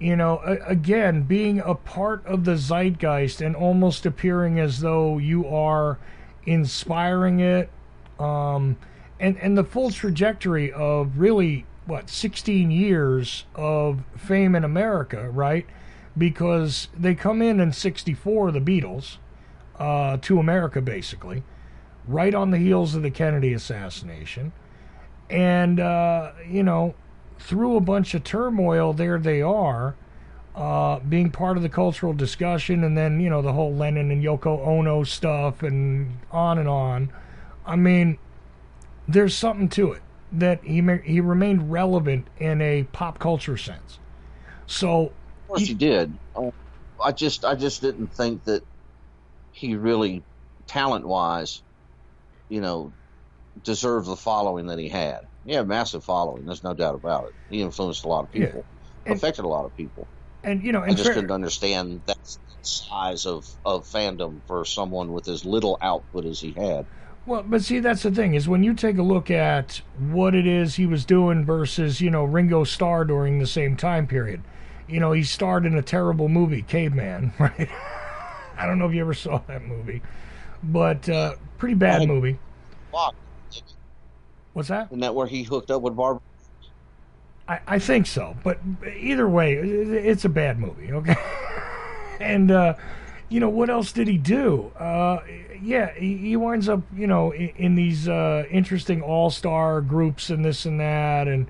you know, again, being a part of the zeitgeist and almost appearing as though you are inspiring it. Um, and and the full trajectory of really what 16 years of fame in America, right? Because they come in in 64, the Beatles, uh, to America basically, right on the heels of the Kennedy assassination. And, uh, you know, through a bunch of turmoil, there they are, uh, being part of the cultural discussion, and then, you know, the whole Lennon and Yoko Ono stuff, and on and on. I mean, there's something to it that he he remained relevant in a pop culture sense. So, Of course, he did. Oh, I just, I just didn't think that he really, talent wise, you know, deserved the following that he had. He had a massive following. There's no doubt about it. He influenced a lot of Yeah. people, And- affected a lot of people. and you know, I just fair- couldn't understand that size of, of fandom for someone with as little output as he had. Well, but see, that's the thing is when you take a look at what it is he was doing versus you know Ringo Starr during the same time period. You know, he starred in a terrible movie, Caveman, right? I don't know if you ever saw that movie, but uh, pretty bad movie. What's that? Isn't that where he hooked up with Barbara? I, I think so, but either way, it's a bad movie. Okay, and uh, you know what else did he do? Uh, yeah, he, he winds up you know in, in these uh, interesting all star groups and this and that, and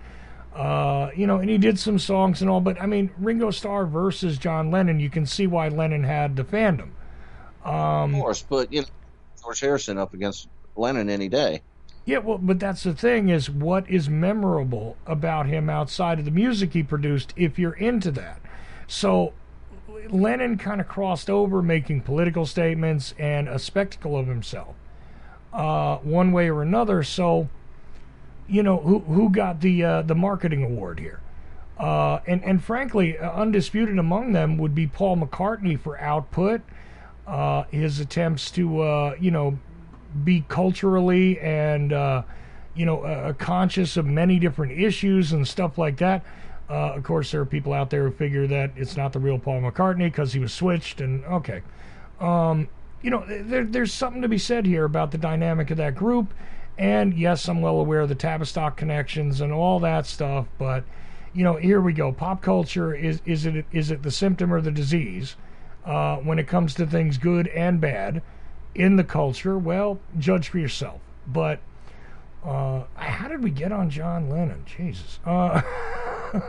uh, you know, and he did some songs and all. But I mean, Ringo Starr versus John Lennon, you can see why Lennon had the fandom. Of course, but you know, George Harrison up against Lennon any day. Yeah, well, but that's the thing is what is memorable about him outside of the music he produced if you're into that. So Lennon kind of crossed over making political statements and a spectacle of himself. Uh, one way or another, so you know, who who got the uh, the marketing award here? Uh, and and frankly, uh, undisputed among them would be Paul McCartney for output, uh, his attempts to uh, you know be culturally and uh, you know uh, conscious of many different issues and stuff like that. Uh, of course, there are people out there who figure that it's not the real Paul McCartney because he was switched. And okay, um, you know, there, there's something to be said here about the dynamic of that group. And yes, I'm well aware of the Tavistock connections and all that stuff, but you know, here we go. Pop culture is is it is it the symptom or the disease? Uh, when it comes to things good and bad in the culture, well, judge for yourself. But uh, how did we get on John Lennon? Jesus. Uh,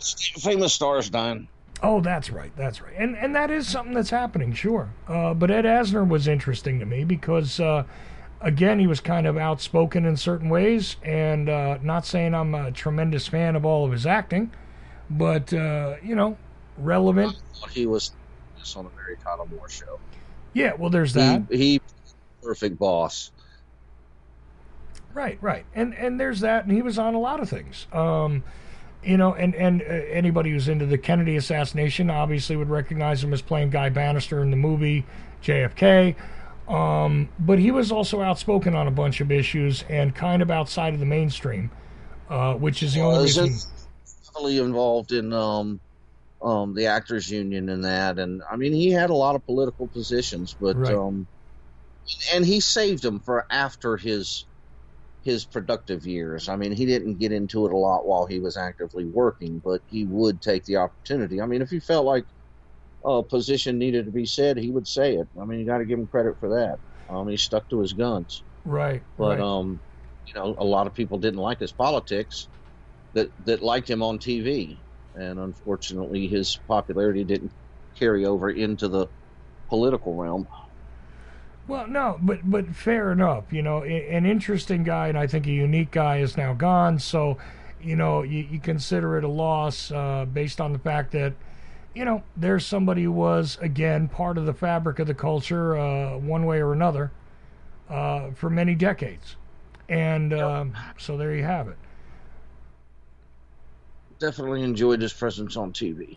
Famous stars dying. Oh, that's right. That's right. And and that is something that's happening, sure. Uh, but Ed Asner was interesting to me because, uh, again, he was kind of outspoken in certain ways, and uh, not saying I'm a tremendous fan of all of his acting, but uh, you know, relevant. He was just on the Mary Tyler Moore show. Yeah. Well, there's that. He, he perfect boss. Right, right, and and there's that, and he was on a lot of things. Um, you know, and and uh, anybody who's into the Kennedy assassination obviously would recognize him as playing Guy Banister in the movie JFK. Um, but he was also outspoken on a bunch of issues and kind of outside of the mainstream, uh, which is the only was reason. heavily involved in um, um, the actors union and that, and I mean he had a lot of political positions, but Right. um, and he saved them for after his his productive years. I mean, he didn't get into it a lot while he was actively working, but he would take the opportunity. I mean, if he felt like a position needed to be said, he would say it. I mean, you got to give him credit for that. Um, he stuck to his guns. Right, But right. um, you know, a lot of people didn't like his politics that that liked him on TV, and unfortunately, his popularity didn't carry over into the political realm. Well, no, but but fair enough. You know, an interesting guy and I think a unique guy is now gone. So, you know, you, you consider it a loss uh, based on the fact that, you know, there's somebody who was again part of the fabric of the culture, uh, one way or another, uh, for many decades, and um, so there you have it. Definitely enjoyed his presence on TV.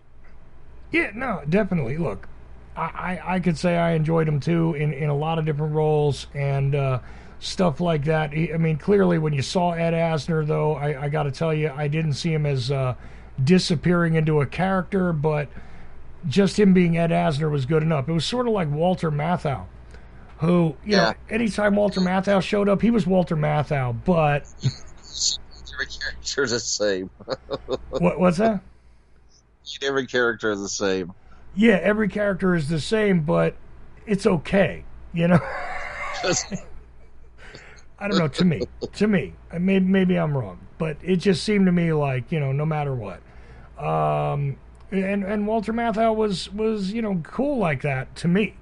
Yeah, no, definitely. Look, I, I, I could say I enjoyed him too in, in a lot of different roles and uh, stuff like that. He- I mean, clearly, when you saw Ed Asner, though, I, I got to tell you, I didn't see him as uh, disappearing into a character, but just him being Ed Asner was good enough. It was sort of like Walter Matthau. who, you know, Yeah. anytime Walter Matthau showed up, he was Walter Matthau. But Every character is the same. what, what's that? Every character is the same. Yeah, every character is the same, but it's okay. You know, I don't know. To me, to me, I may, maybe I'm wrong, but it just seemed to me like you know, no matter what. Um, and and Walter Matthau was was you know cool like that to me,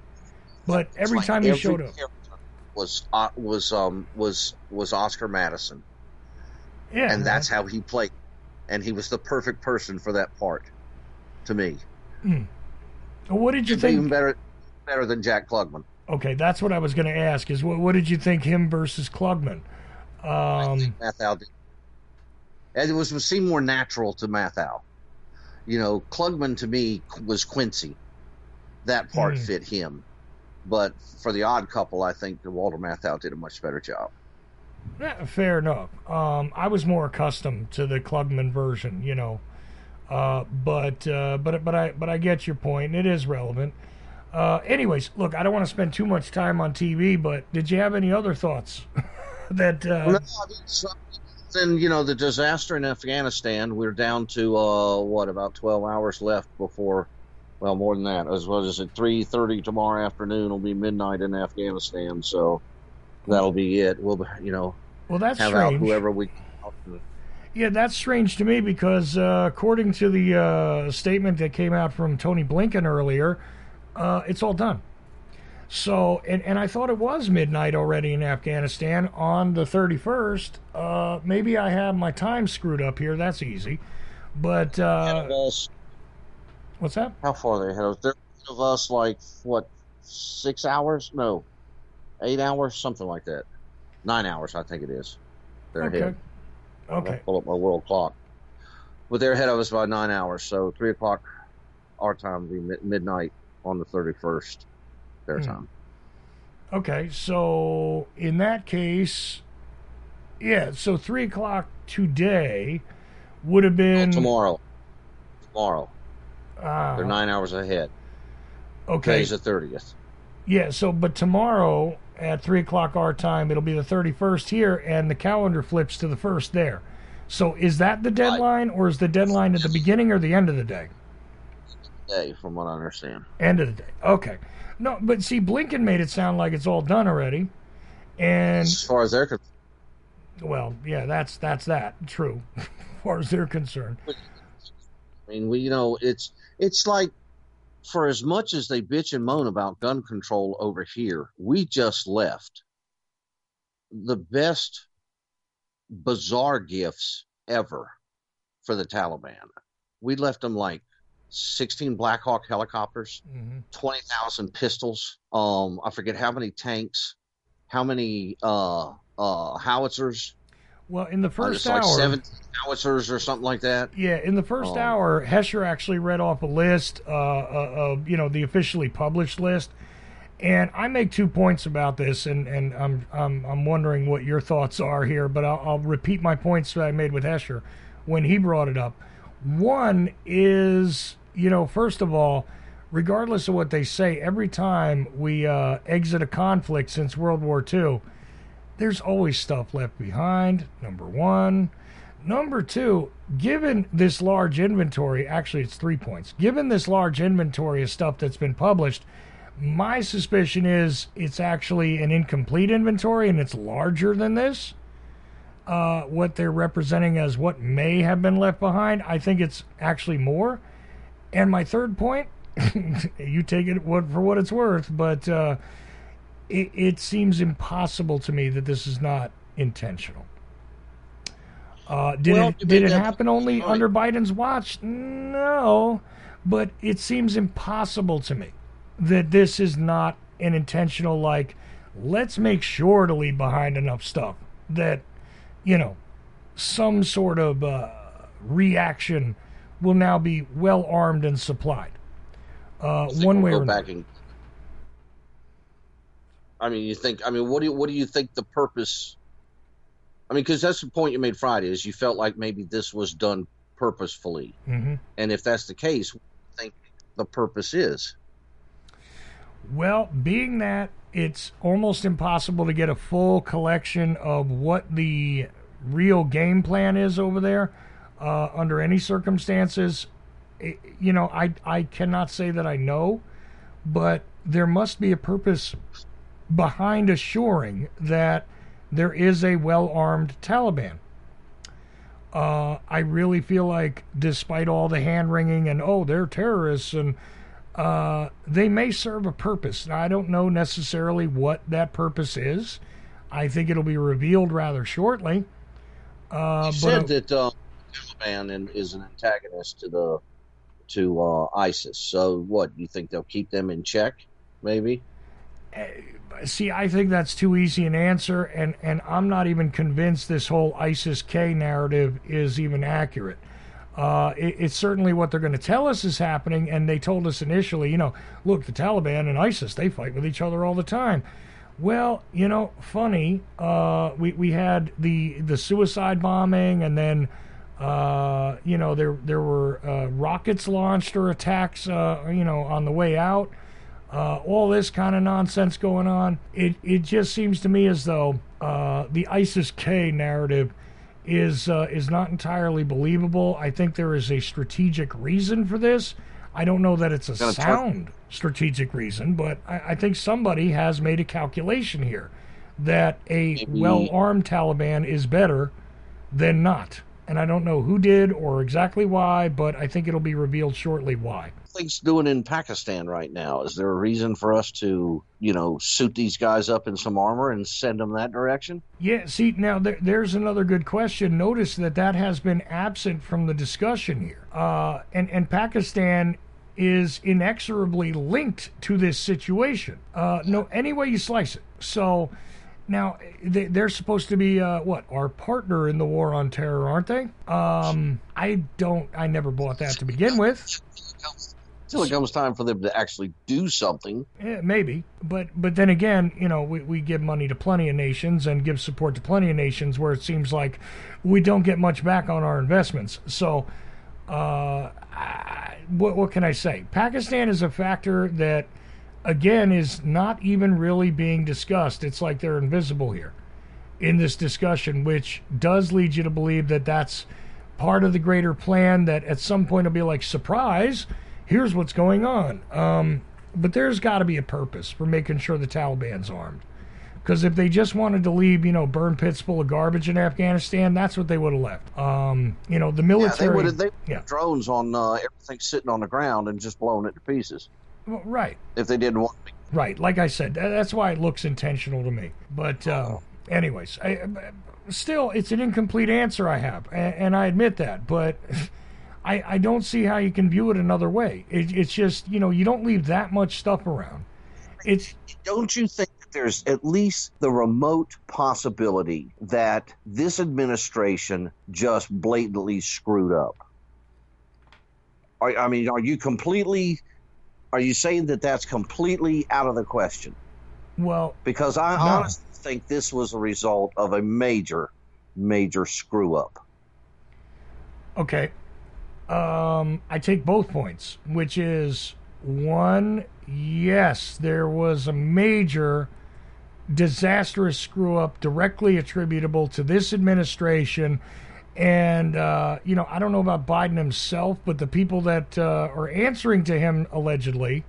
but every Like time he every showed up, was uh, was um was was Oscar Madison, yeah, and that's how he played, and he was the perfect person for that part. To me, What did you even think? better better than Jack Klugman. Okay, that's what I was going to ask. Is what what did you think him versus Klugman? Um, Matthau did. And it was it seemed more natural to Matthau. You know, Klugman to me was Quincy. That part Hmm. fit him. But for the odd couple, I think Walter Matthau did a much better job. Yeah, fair enough. Um, I was more accustomed to the Klugman version, you know, uh, but uh, but but I but I get your point. It is relevant. Uh, anyways, look, I don't want to spend too much time on TV, but did you have any other thoughts that? Uh, no, so- then you know the disaster in Afghanistan. We're down to uh, what about twelve hours left before. Well, more than that. As well as at three thirty tomorrow afternoon will be midnight in Afghanistan. So that'll be it. We'll you know well, that's have out strange. whoever we. Yeah, that's strange to me because uh, according to the uh, statement that came out from Tony Blinken earlier, uh, it's all done. So, and, and I thought it was midnight already in Afghanistan on the 31st. Uh, maybe I have my time screwed up here. That's easy. But, uh, us. what's that? How far they ahead of us? They're ahead of us like what six hours? No, eight hours, something like that. Nine hours, I think it is. They're Okay. ahead. Okay. Pull up my world clock. But they're ahead of us by nine hours, so three o'clock our time will be mid- midnight on the thirty first. Their Hmm. time. Okay. So, in that case, yeah, so 3 o'clock today would have been. Tomorrow. Tomorrow. Uh, They're nine hours ahead. okay. Today's the thirtieth. Yeah, so but tomorrow at three o'clock our time, it'll be the thirty first here, and the calendar flips to the first there. So is that the deadline, or is the deadline at the beginning or the end of the day? Day, from what I understand. End of the day. Okay. No, but see, Blinken made it sound like it's all done already, and As far as they're concerned, well, yeah, that's that's that true, as far as they're concerned. I mean, we you know it's it's like for as much as they bitch and moan about gun control over here, we just left the best bizarre gifts ever for the Taliban. We left them like 16 Black Hawk helicopters, hmm 20,000 pistols, um I forget how many tanks, how many uh uh howitzers, Well, in the uh, first like hour, 17 howitzers or something like that. Yeah, in the first Oh. hour, Hesher actually read off a list, uh, uh, of you know the officially published list, and I make two points about this, and, and I'm I'm I'm wondering what your thoughts are here, but I'll, I'll repeat my points that I made with Hesher when he brought it up. One is, you know, first of all, regardless of what they say, every time we uh, exit a conflict since World War II, there's always stuff left behind. Number one. Number two, given this large inventory, actually, it's three points. Given this large inventory of stuff that's been published, my suspicion is it's actually an incomplete inventory and it's larger than this. Uh, what they're representing as what may have been left behind, I think it's actually more. And my third point, you take it for what it's worth, but uh, it, it seems impossible to me that this is not intentional. Uh, did Well, it did it happen only under Biden's watch? No, but it seems impossible to me that this is not an intentional like let's make sure to leave behind enough stuff that you know some sort of uh, reaction will now be well armed and supplied uh, one way or another. and I mean, you think? I mean, what do you what do you think the purpose? I mean, because that's the point you made Friday is you felt like maybe this was done purposefully, hmm and if that's the case, what do you think the purpose is? Well, being that it's almost impossible to get a full collection of what the real game plan is over there uh, under any circumstances. It- you know, I I cannot say that I know, but there must be a purpose behind assuring that there is a well-armed Taliban. Uh, I really feel like, despite all the hand wringing and oh, they're terrorists and uh, they may serve a purpose. Now, I don't know necessarily what that purpose is. I think it'll be revealed rather shortly. Uh, You but said that uh, Taliban is an antagonist to the to uh, ISIS. So what? You think they'll keep them in check? Maybe. See, I think that's too easy an answer, and and I'm not even convinced this whole ISIS K narrative is even accurate. Uh, it, it's certainly what they're going to tell us is happening, and they told us initially, you know, look, the Taliban and ISIS they fight with each other all the time. Well, you know, funny. Uh, we we had the the suicide bombing, and then uh, you know there there were uh, rockets launched or attacks, uh, you know, on the way out uh, all this kind of nonsense going on. It it just seems to me as though uh, the ISIS K narrative is uh, is not entirely believable. I think there is a strategic reason for this. I don't know that it's a sound strategic reason, but I, I think somebody has made a calculation here that a Maybe- well armed Taliban is better than not. And I don't know who did or exactly why, but I think it'll be revealed shortly why. Things doing in Pakistan right now. Is there a reason for us to, you know, suit these guys up in some armor and send them that direction? Yeah, see, now there, there's another good question. Notice that that has been absent from the discussion here. Uh, and, and Pakistan is inexorably linked to this situation. Uh, no, any way you slice it. So now they, they're supposed to be, uh, what, our partner in the war on terror, aren't they? Um, I don't, I never bought that to begin with. Until it comes time for them to actually do something. Yeah, maybe, but but then again, you know, we, we give money to plenty of nations and give support to plenty of nations where it seems like we don't get much back on our investments. So, uh, I, what what can I say? Pakistan is a factor that, again, is not even really being discussed. It's like they're invisible here in this discussion, which does lead you to believe that that's part of the greater plan. That at some point it'll be like surprise. Here's what's going on. Um, but there's got to be a purpose for making sure the Taliban's armed. Because if they just wanted to leave, you know, burn pits full of garbage in Afghanistan, that's what they would have left. Um, you know, the Yeah, military. they would have they yeah. drones on uh, everything sitting on the ground and just blowing it to pieces Well, right, if they didn't want to. right. Like I said, that's why it looks intentional to me. But, uh, anyways, I, still, it's an incomplete answer I have, and, and I admit that. But I, I don't see how you can view it another way. It, it's just, you know, you don't leave that much stuff around. It's Don't you think that there's at least the remote possibility that this administration just blatantly screwed up? Are, I mean, are you completely? Are you saying that that's completely out of the question? well, Because I No. honestly think this was a result of a major, major screw up. Okay. Um, I take both points, which is one, yes, there was a major disastrous screw up directly attributable to this administration. And, uh, you know, I don't know about Biden himself, but the people that uh, are answering to him allegedly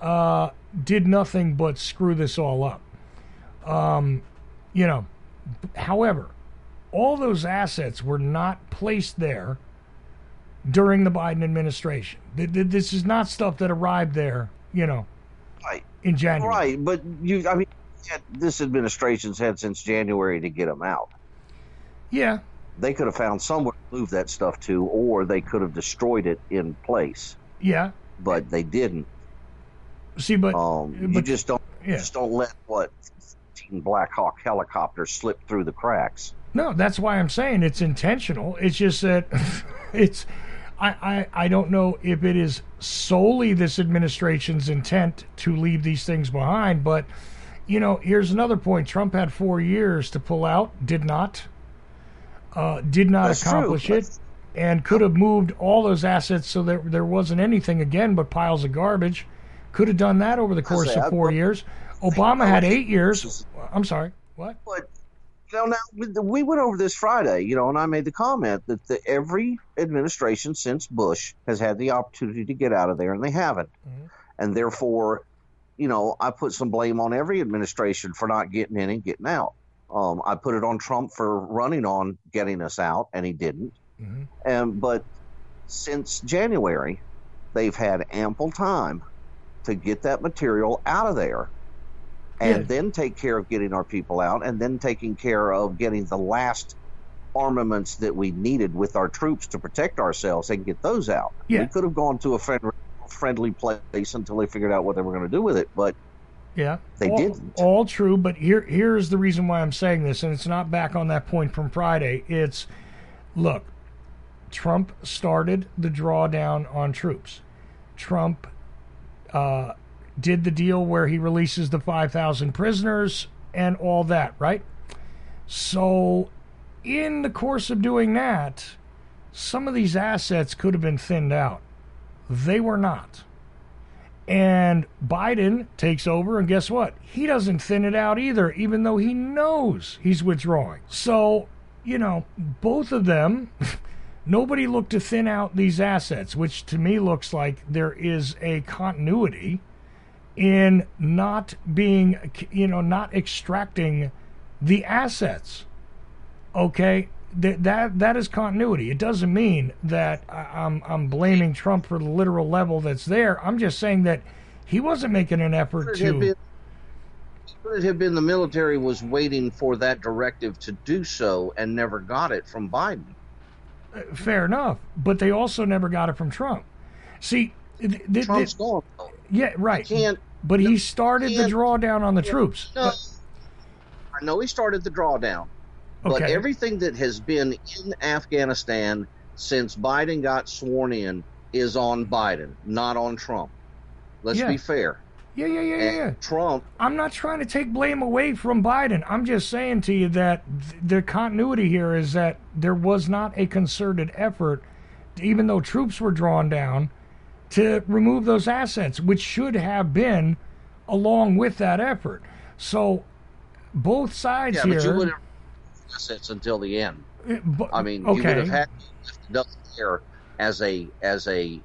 uh, did nothing but screw this all up. Um, you know, however, all those assets were not placed there during the Biden administration. Th- th- This is not stuff that arrived there, you know, Right. in January. Right, but you, I mean, this administration's had since January to get them out. Yeah, They could have found somewhere to move that stuff to, or they could have destroyed it in place, yeah. but they didn't. See, but Um, you just don't yeah. just don't let what 15 Black Hawk helicopters slip through the cracks. No, that's why I'm saying it's intentional. It's just that it's I, I I don't know if it is solely this administration's intent to leave these things behind, but you know, here's another point. Trump had four years to pull out, did not. Uh, did not That's true. accomplish it, and could have moved all those assets so that there wasn't anything again but piles of garbage. Could have done that over the course say, of four years. Obama had eight years. I'm sorry. What? But know, now we- we went over this Friday, you know, and I made the comment that the, every administration since Bush has had the opportunity to get out of there, and they haven't, and therefore, you know, I put some blame on every administration for not getting in and getting out. Um, I put it on Trump for running on getting us out, and he didn't. Mhm. And but since January, they've had ample time to get that material out of there and Yeah. then take care of getting our people out and then taking care of getting the last armaments that we needed with our troops to protect ourselves and get those out. Yeah. We could have gone to a friend, friendly place until they figured out what they were going to do with it, but Yeah, They all, didn't. All true, but here here's the reason why I'm saying this, and it's not back on that point from Friday. It's look, Trump started the drawdown on troops. Trump uh, did the deal where he releases the 5,000 prisoners and all that, right? So, in the course of doing that, some of these assets could have been thinned out. They were not. And Biden takes over, and guess what? He doesn't thin it out either, even though he knows he's withdrawing. So, you know, both of them, nobody looked to thin out these assets, which to me looks like there is a continuity in not being, you know, not extracting the assets. Okay, that that that is continuity. It doesn't mean that I'm I'm blaming Trump for the literal level that's there. I'm just saying that he wasn't making an effort Could it have to. been, could it have been the military was waiting for that directive to do so and never got it from Biden? Fair enough, but they also never got it from Trump. See, th- th- th- Trump's gone. Yeah, right. Can't But he started the drawdown on the troops. No, I know he started the drawdown, Okay. but everything that has been in Afghanistan since Biden got sworn in is on Biden, not on Trump. Let's Yeah. be fair. Yeah, yeah, yeah, yeah, And yeah. Trump, I'm not trying to take blame away from Biden. I'm just saying to you that th- the continuity here is that there was not a concerted effort, even though troops were drawn down, to remove those assets, which should have been along with that effort. So both sides yeah, here. but you would have assets until the end. uh, bu- I mean, you would have had up there as a as a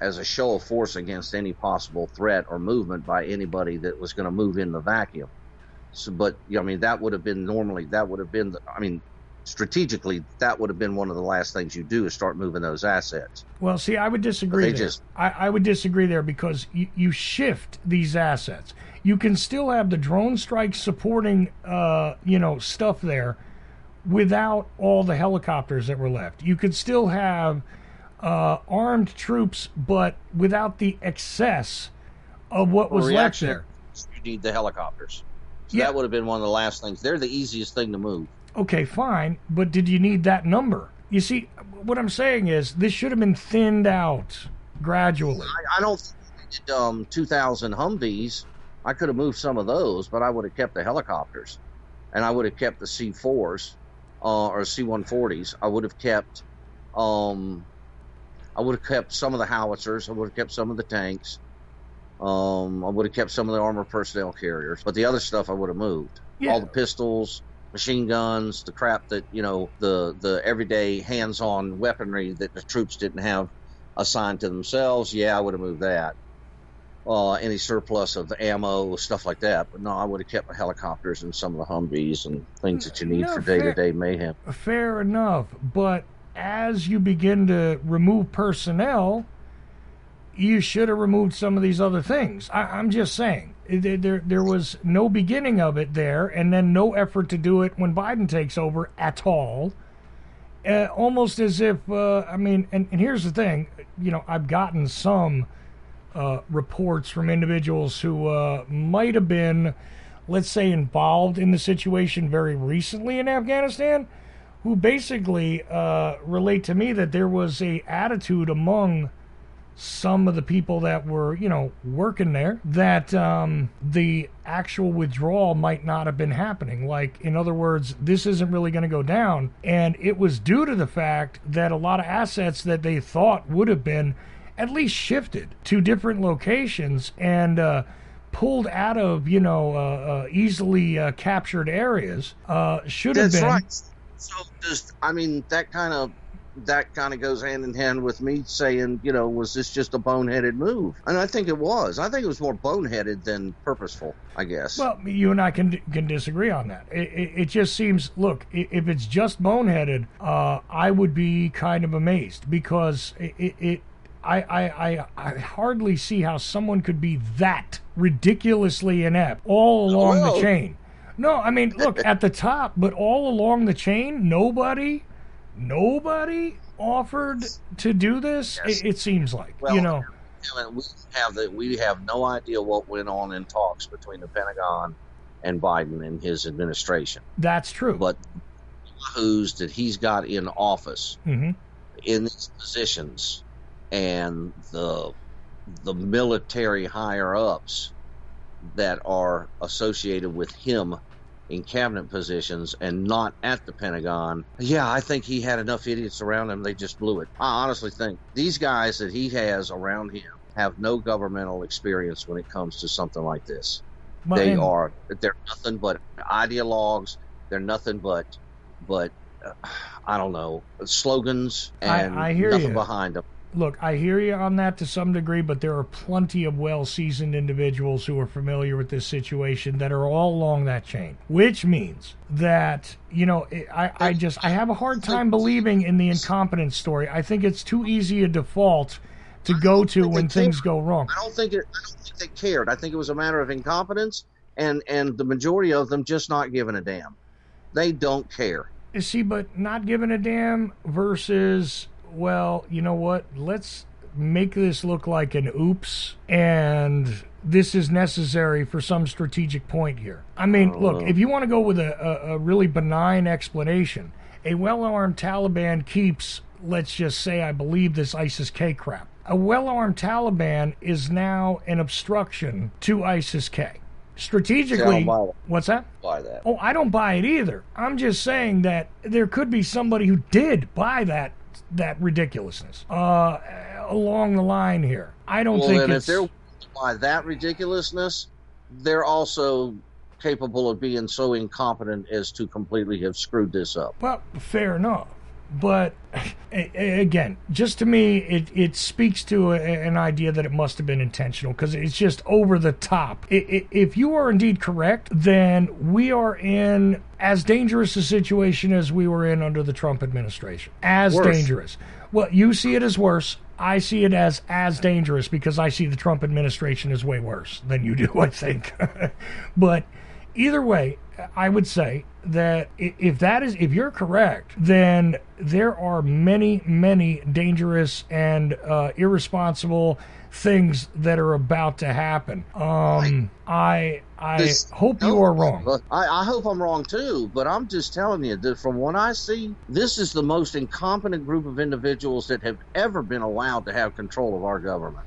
as a show of force against any possible threat or movement by anybody that was going to move in the vacuum. So, but you know, I mean, that would have been normally that would have been. The, I mean, strategically, that would have been one of the last things you do is start moving those assets. Well, see, I would disagree. Just- I, I would disagree there because you, you shift these assets. You can still have the drone strikes supporting, uh, you know, stuff there, without all the helicopters that were left. You could still have uh, armed troops, but without the excess of what was left there. You need the helicopters. So Yeah. that would have been one of the last things. They're the easiest thing to move. Okay, fine, but did you need that number? You see, what I'm saying is this should have been thinned out gradually. I, I don't think um, 2,000 Humvees. I could have moved some of those, but I would have kept the helicopters, and I would have kept the C4s uh, or C140s. I would have kept, um, I would have kept some of the howitzers. I would have kept some of the tanks. Um, I would have kept some of the armored personnel carriers, but the other stuff I would have moved. Yeah. All the pistols, machine guns, the crap that you know, the the everyday hands-on weaponry that the troops didn't have assigned to themselves. Yeah, I would have moved that. Uh, any surplus of ammo, stuff like that. But no, I would have kept my helicopters and some of the Humvees and things that you need No, for day-to-day mayhem. Fair enough, but as you begin to remove personnel, you should have removed some of these other things. I, I'm just saying there, there was no beginning of it there, and then no effort to do it when Biden takes over at all. Uh, almost as if uh, I mean, and, and here's the thing, you know, I've gotten some uh, reports from individuals who uh, might have been, let's say, involved in the situation very recently in Afghanistan, who basically uh, relate to me that there was a attitude among some of the people that were, you know, working there that um, the actual withdrawal might not have been happening. Like, in other words, this isn't really going to go down. And it was due to the fact that a lot of assets that they thought would have been at least shifted to different locations and uh, pulled out of you know uh, uh, easily uh, captured areas uh, should have That's been. right. So just, I mean, that kind of that kind of goes hand in hand with me saying, you know, was this just a boneheaded move? And I think it was. I think it was more boneheaded than purposeful. I guess. Well, you and I can can disagree on that. It, it, it just seems. Look, if it's just boneheaded, uh, I would be kind of amazed because it. it, it I, I, I, I hardly see how someone could be that ridiculously inept all along the chain. No, I mean, look at the top, but all along the chain, nobody, nobody offered to do this. Yes. It, it seems like Well, you know. We have the, we have no idea what went on in talks between the Pentagon and Biden and his administration. That's true. But who's that he's got in office hmm in these positions and the the military higher ups that are associated with him in cabinet positions and not at the Pentagon. Yeah, I think he had enough idiots around him. They just blew it. I honestly think these guys that he has around him have no governmental experience when it comes to something like this. But- they and- are they're nothing but ideologues. They're nothing but but uh, I don't know slogans I- and I hear nothing you. behind them. Look, I hear you on that to some degree, but there are plenty of well seasoned individuals who are familiar with this situation that are all along that chain, which means that, you know, I, I just, I have a hard time believing in the incompetence story. I think it's too easy a default to go to when things go wrong. I don't think it, I don't think they cared. I think it was a matter of incompetence and and the majority of them just not giving a damn. They don't care. You see, but not giving a damn versus, well, you know what? Let's make this look like an oops, and this is necessary for some strategic point here. I mean, oh, look, if you want to go with a, a, a really benign explanation, a well armed Taliban keeps, let's just say, I believe this ISIS K crap. A well armed Taliban is now an obstruction to ISIS K. Strategically, buy that. what's that? By that. Oh, I don't buy it either. I'm just saying that there could be somebody who did buy that that ridiculousness uh, along the line here. I don't Well, think then if they're by that ridiculousness, they're also capable of being so incompetent as to completely have screwed this up. well, fair enough. But again, just to me, it, it speaks to a, an idea that it must have been intentional because it's just over the top. If you are indeed correct, then we are in as dangerous a situation as we were in under the Trump administration. As Worse. dangerous. Well, you see it as worse. I see it as as dangerous because I see the Trump administration as way worse than you do, I think. but either way, I would say that if that is if you're correct, then there are many, many dangerous and uh, irresponsible things that are about to happen. Um, I I This- hope you No, are wrong. I, I hope I'm wrong too, but I'm just telling you that from what I see, this is the most incompetent group of individuals that have ever been allowed to have control of our government.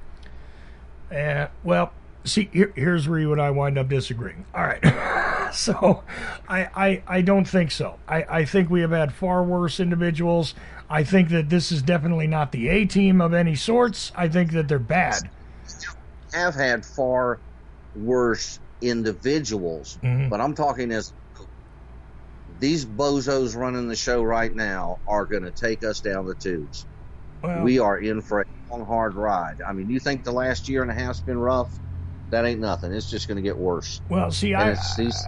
Uh, well, see, here, here's where you and I wind up disagreeing. All right. so, I, I, I don't think so. I, I think we have had far worse individuals. I think that this is definitely not the A team of any sorts. I think that they're bad. Have had far worse individuals, Mhm. but I'm talking as these bozos running the show right now are going to take us down the tubes. Well, we are in for a long, hard ride. I mean, you think the last year and a half's been rough? That ain't nothing. It's just going to get worse. well, see, And I, it's these,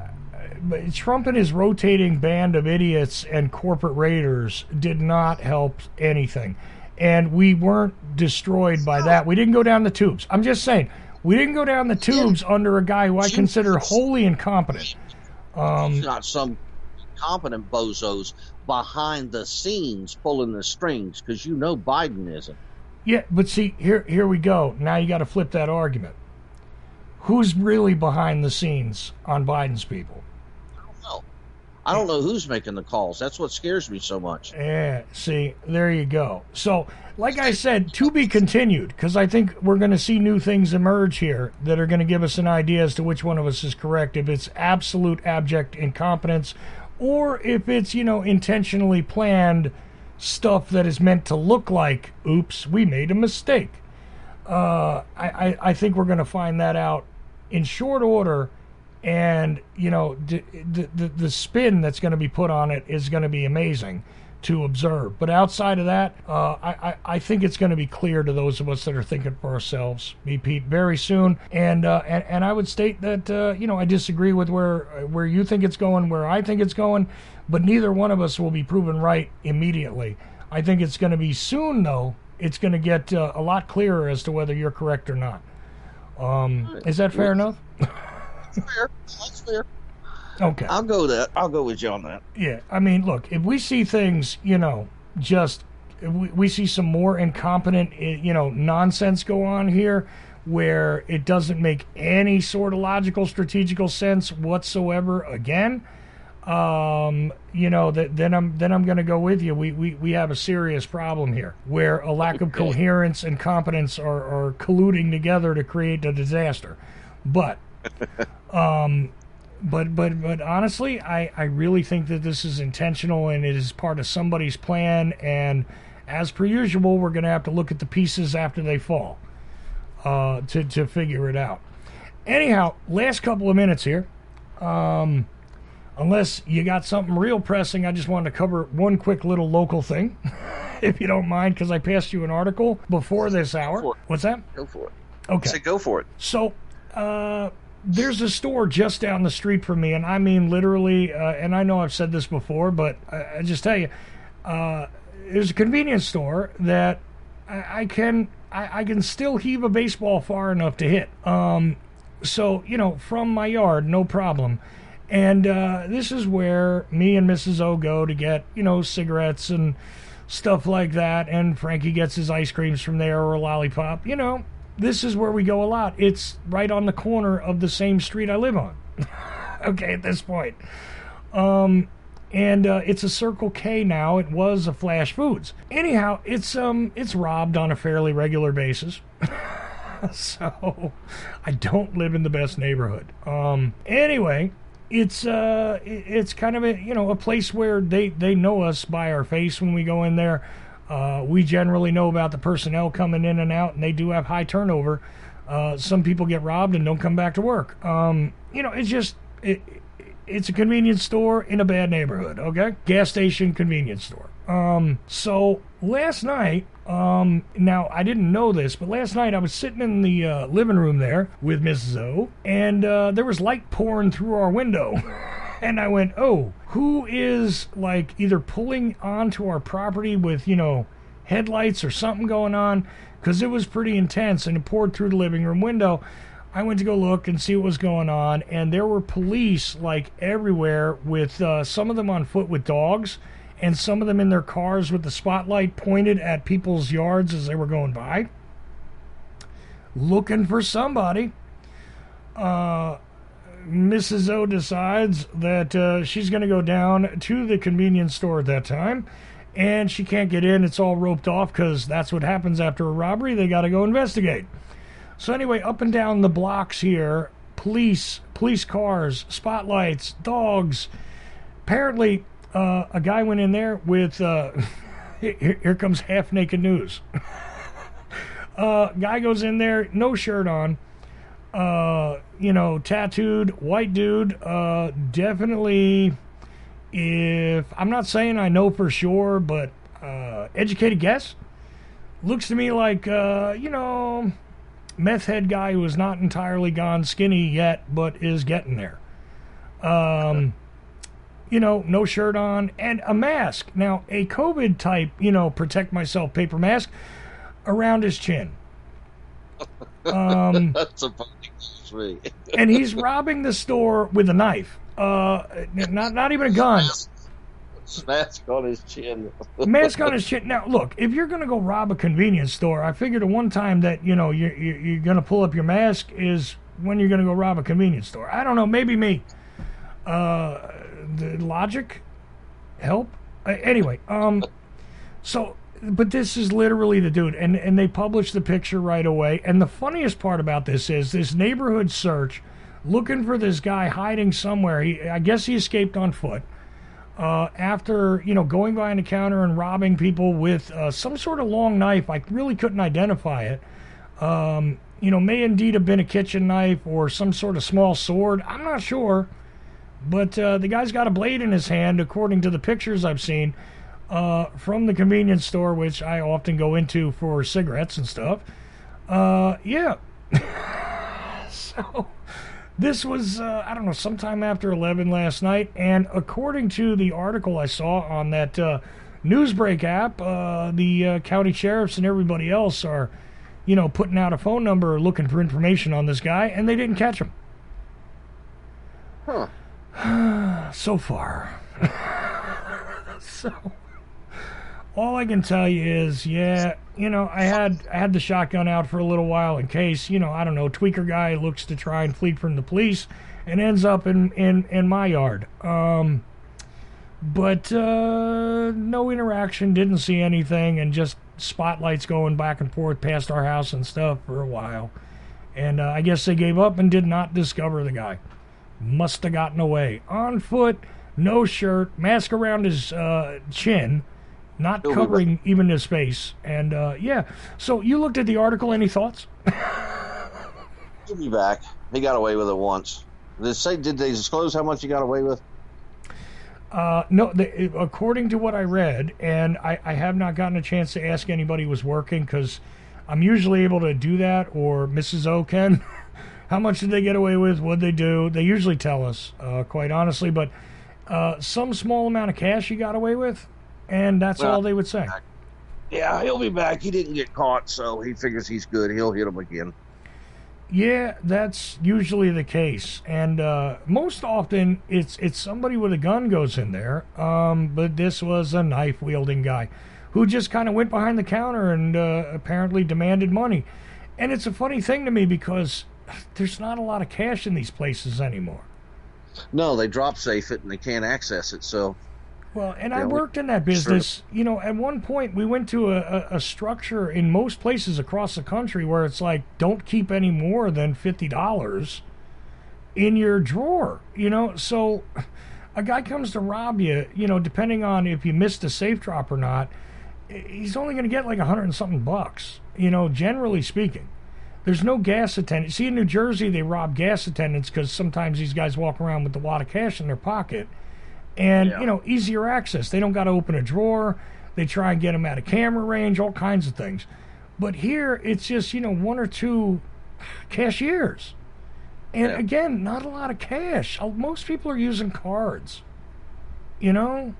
but Trump and his rotating band of idiots and corporate raiders did not help anything. And we weren't destroyed by that. We didn't go down the tubes. I'm just saying, we didn't go down the tubes under a guy who I consider wholly incompetent. Um, not some competent bozos behind the scenes pulling the strings because you know Biden isn't. yeah, but see, here, here we go. Now you got to flip that argument. Who's really behind the scenes on Biden's people? No. I don't know who's making the calls. That's what scares me so much. Yeah, see, there you go. So, like I said, to be continued, because I think we're going to see new things emerge here that are going to give us an idea as to which one of us is correct. If it's absolute abject incompetence, or if it's, you know, intentionally planned stuff that is meant to look like, oops, we made a mistake. Uh, I, I, I think we're going to find that out in short order, and you know the the, the spin that's going to be put on it is going to be amazing to observe. But outside of that, uh, I, I I think it's going to be clear to those of us that are thinking for ourselves, B. Pete, very soon. And uh, and and I would state that uh, you know I disagree with where where you think it's going, where I think it's going, but neither one of us will be proven right immediately. I think it's going to be soon though. It's going to get uh, a lot clearer as to whether you're correct or not. Um, is that fair enough? fair. That's fair. Okay. I'll go that. I'll go with you on that. Yeah, I mean, look, if we see things, you know, just if we, we see some more incompetent, eh, you know, nonsense go on here where it doesn't make any sort of logical, strategical sense whatsoever. Again, um, you know, that then I'm then I'm going to go with you. We, we we have a serious problem here where a lack of coherence and competence are, are colluding together to create a disaster. But um, but but but honestly, I I really think that this is intentional and it is part of somebody's plan. And as per usual, we're going to have to look at the pieces after they fall uh, to to figure it out. Anyhow, last couple of minutes here. Um, unless you got something real pressing, I just wanted to cover one quick little local thing, if you don't mind, because I passed you an article before this hour. For it. What's that? Go for it. Okay. Say go for it. So, uh, there's a store just down the street from me, and I mean literally, uh, and I know I've said this before, but I, I just tell you, uh, there's a convenience store that I, I can I, I can still heave a baseball far enough to hit. Um, so you know, from my yard, no problem. And uh, this is where me and Mrs. O go to get you know cigarettes and stuff like that, and Frankie gets his ice creams from there or a lollipop. You know, this is where we go a lot. It's right on the corner of the same street I live on. okay, at this point. Um, and uh, it's a Circle K now. It was a Flash Foods. Anyhow, it's um it's robbed on a fairly regular basis. so I don't live in the best neighborhood. Um, anyway, it's uh it's kind of a you know a place where they they know us by our face when we go in there. Uh, we generally know about the personnel coming in and out, and they do have high turnover. Uh, some people get robbed and don't come back to work. Um, you know, it's just it, it's a convenience store in a bad neighborhood. Okay, gas station, convenience store. Um, so last night, um, now I didn't know this, but last night I was sitting in the uh, living room there with Mrs. O, and uh, there was light pouring through our window. and I went, oh, who is like either pulling onto our property with, you know, headlights or something going on? Because it was pretty intense and it poured through the living room window. I went to go look and see what was going on, and there were police like everywhere with uh, some of them on foot with dogs, and some of them in their cars with the spotlight pointed at people's yards as they were going by, looking for somebody. Uh, Mrs. O decides that uh, she's going to go down to the convenience store at that time, and she can't get in. It's all roped off because that's what happens after a robbery. They got to go investigate. So anyway, up and down the blocks here, police, police cars, spotlights, dogs. Apparently, uh, a guy went in there with. Uh, here, here comes half naked news. uh, guy goes in there, no shirt on. Uh, you know, tattooed, white dude. Uh, definitely. If I'm not saying I know for sure, but uh, educated guess looks to me like you know meth head guy who is not entirely gone skinny yet, but is getting there. Um, you know, no shirt on and a mask. Now, a COVID type, you know, protect myself paper mask around his chin. Um, That's a funny and he's robbing the store with a knife. Uh, not not even a gun. Mask on his chin. mask on his chin. Now, look, if you're going to go rob a convenience store, I figured at one time that you know you're, you're, you're going to pull up your mask is when you're going to go rob a convenience store. I don't know, maybe me. Uh, the logic help. Uh, anyway, um, so but this is literally the dude, and and they published the picture right away. And the funniest part about this is this neighborhood search, looking for this guy hiding somewhere. He, I guess he escaped on foot uh, after you know going behind the counter and robbing people with uh, some sort of long knife. I really couldn't identify it. Um, you know, may indeed have been a kitchen knife or some sort of small sword. I'm not sure. But uh, the guy's got a blade in his hand, according to the pictures I've seen uh, from the convenience store, which I often go into for cigarettes and stuff. Uh, yeah. so this was, uh, I don't know, sometime after 11 last night. And according to the article I saw on that uh, Newsbreak app, uh, the county sheriffs and everybody else are, you know, putting out a phone number looking for information on this guy, and they didn't catch him. Huh. so far. so all I can tell you is, yeah, you know, I had I had the shotgun out for a little while in case, you know, I don't know, tweaker guy looks to try and flee from the police and ends up in in in my yard. Um but uh no interaction, didn't see anything and just spotlights going back and forth past our house and stuff for a while. And uh, I guess they gave up and did not discover the guy. Must have gotten away. On foot, no shirt, mask around his uh, chin, not covering even his face. And uh, yeah, so you looked at the article. Any thoughts? He'll be back. He got away with it once. Did they say? Did they disclose how much he got away with? Uh, no, the, according to what I read, and I, I have not gotten a chance to ask anybody who was working because I'm usually able to do that, or Mrs. O can. How much did they get away with? What'd they do? They usually tell us, uh, quite honestly, but uh, some small amount of cash you got away with, and that's Well, all they would say. Yeah, he'll be back. He didn't get caught, so he figures he's good. He'll hit him again. Yeah, that's usually the case, and uh, most often it's it's somebody with a gun goes in there. Um, but this was a knife wielding guy who just kind of went behind the counter and uh, apparently demanded money. And it's a funny thing to me because there's not a lot of cash in these places anymore. No, they drop safe it and they can't access it. So Well, and I we- worked in that business. You know, at one point we went to a, a, a structure in most places across the country where it's like, don't keep any more than fifty dollars in your drawer. You know, so a guy comes to rob you. You know, depending on if you missed a safe drop or not, he's only going to get like a hundred and something bucks. You know, generally speaking. There's no gas attendant. See, in New Jersey, they rob gas attendants because sometimes these guys walk around with a lot of cash in their pocket. And Yeah. you know easier access. They don't got to open a drawer. They try and get them out of camera range all kinds of things. But here it's just you know one or two cashiers. And Yeah. again not a lot of cash. Uh, most people are using cards you know?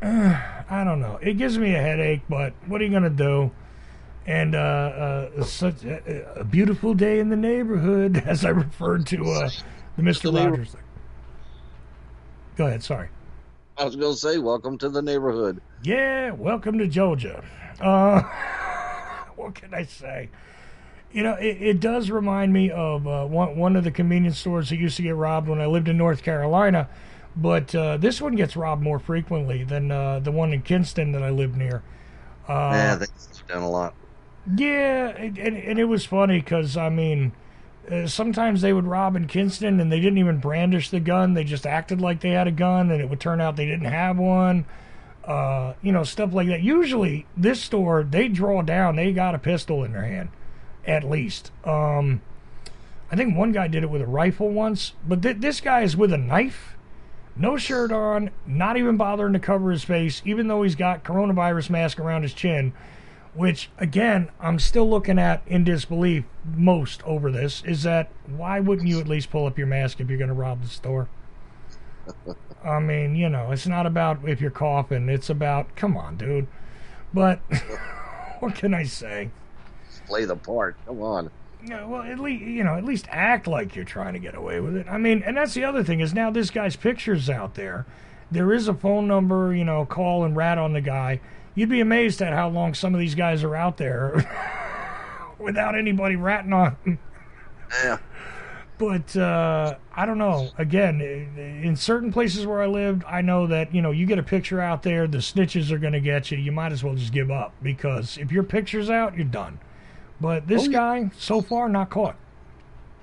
I don't know. It gives me a headache but what are you gonna do and uh, uh, such a, a beautiful day in the neighborhood, as I referred to uh, the Mister The Rogers thing. Go ahead. Sorry. I was going to say, welcome to the neighborhood. Yeah, welcome to Georgia. Uh, what can I say? You know, it, it does remind me of uh, one one of the convenience stores that used to get robbed when I lived in North Carolina, but uh, this one gets robbed more frequently than uh, the one in Kinston that I live near. Uh, yeah, they've done a lot. Yeah, and, and, it was funny because I mean, uh, sometimes they would rob in Kinston and they didn't even brandish the gun; they just acted like they had a gun, and it would turn out they didn't have one. Uh, you know, stuff like that. Usually, this store they draw down; they got a pistol in their hand, at least. Um, I think one guy did it with a rifle once, but th- this guy is with a knife, no shirt on, not even bothering to cover his face, even though he's got coronavirus mask around his chin which again I'm still looking at in disbelief most over this is that why wouldn't you at least pull up your mask if you're going to rob the store? I mean, you know, it's not about if you're coughing, it's about come on, dude. But what can I say? Play the part. Come on. Yeah, well, at least you know, at least act like you're trying to get away with it. I mean, and that's the other thing is now this guy's pictures out there. There is a phone number, you know, call and rat on the guy. You'd be amazed at how long some of these guys are out there without anybody ratting on. 'em. Yeah. But uh, I don't know. Again, in certain places where I lived, I know that you know you get a picture out there, the snitches are going to get you. You might as well just give up because if your picture's out, you're done. But this Oh, yeah. guy, so far, not caught.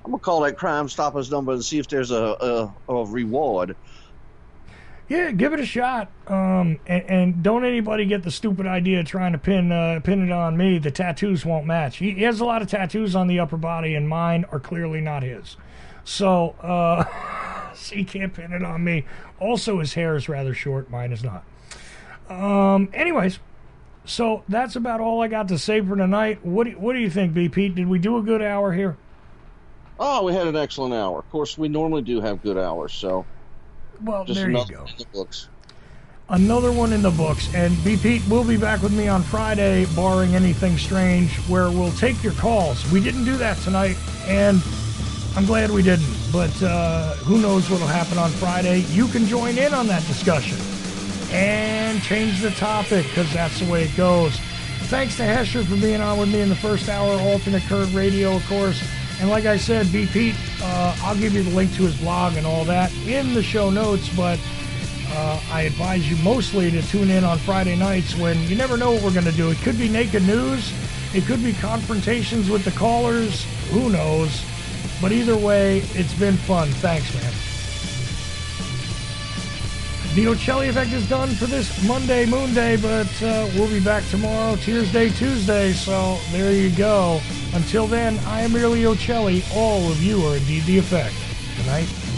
I'm gonna call that Crime Stoppers number and see if there's a a, a reward. Yeah, give it a shot. Um, and, and don't anybody get the stupid idea of trying to pin uh, pin it on me. The tattoos won't match. He, he has a lot of tattoos on the upper body, and mine are clearly not his. So, uh, so he can't pin it on me. Also, his hair is rather short. Mine is not. Um, anyways, so that's about all I got to say for tonight. What do, what do you think, B. Pete? Did we do a good hour here? Oh, we had an excellent hour. Of course, we normally do have good hours, so Well, just there you go. the books. another one in the books. And B. Pete will be back with me on Friday, barring anything strange, where we'll take your calls. We didn't do that tonight, and I'm glad we didn't. But uh, who knows what'll happen on Friday? You can join in on that discussion and change the topic because that's the way it goes. Thanks to Hesher for being on with me in the first hour, of alternate current radio, of course. And like I said, B. Pete, uh, I'll give you the link to his blog and all that in the show notes, but uh, I advise you mostly to tune in on Friday nights when you never know what we're going to do. It could be naked news, it could be confrontations with the callers, who knows. But either way, it's been fun. Thanks, man. The Ochelli Effect is done for this Monday, Moon Day, but uh, we'll be back tomorrow, Tears Day, Tuesday. So there you go. Until then, I am merely Ochelli. All of you are indeed the effect. Good night.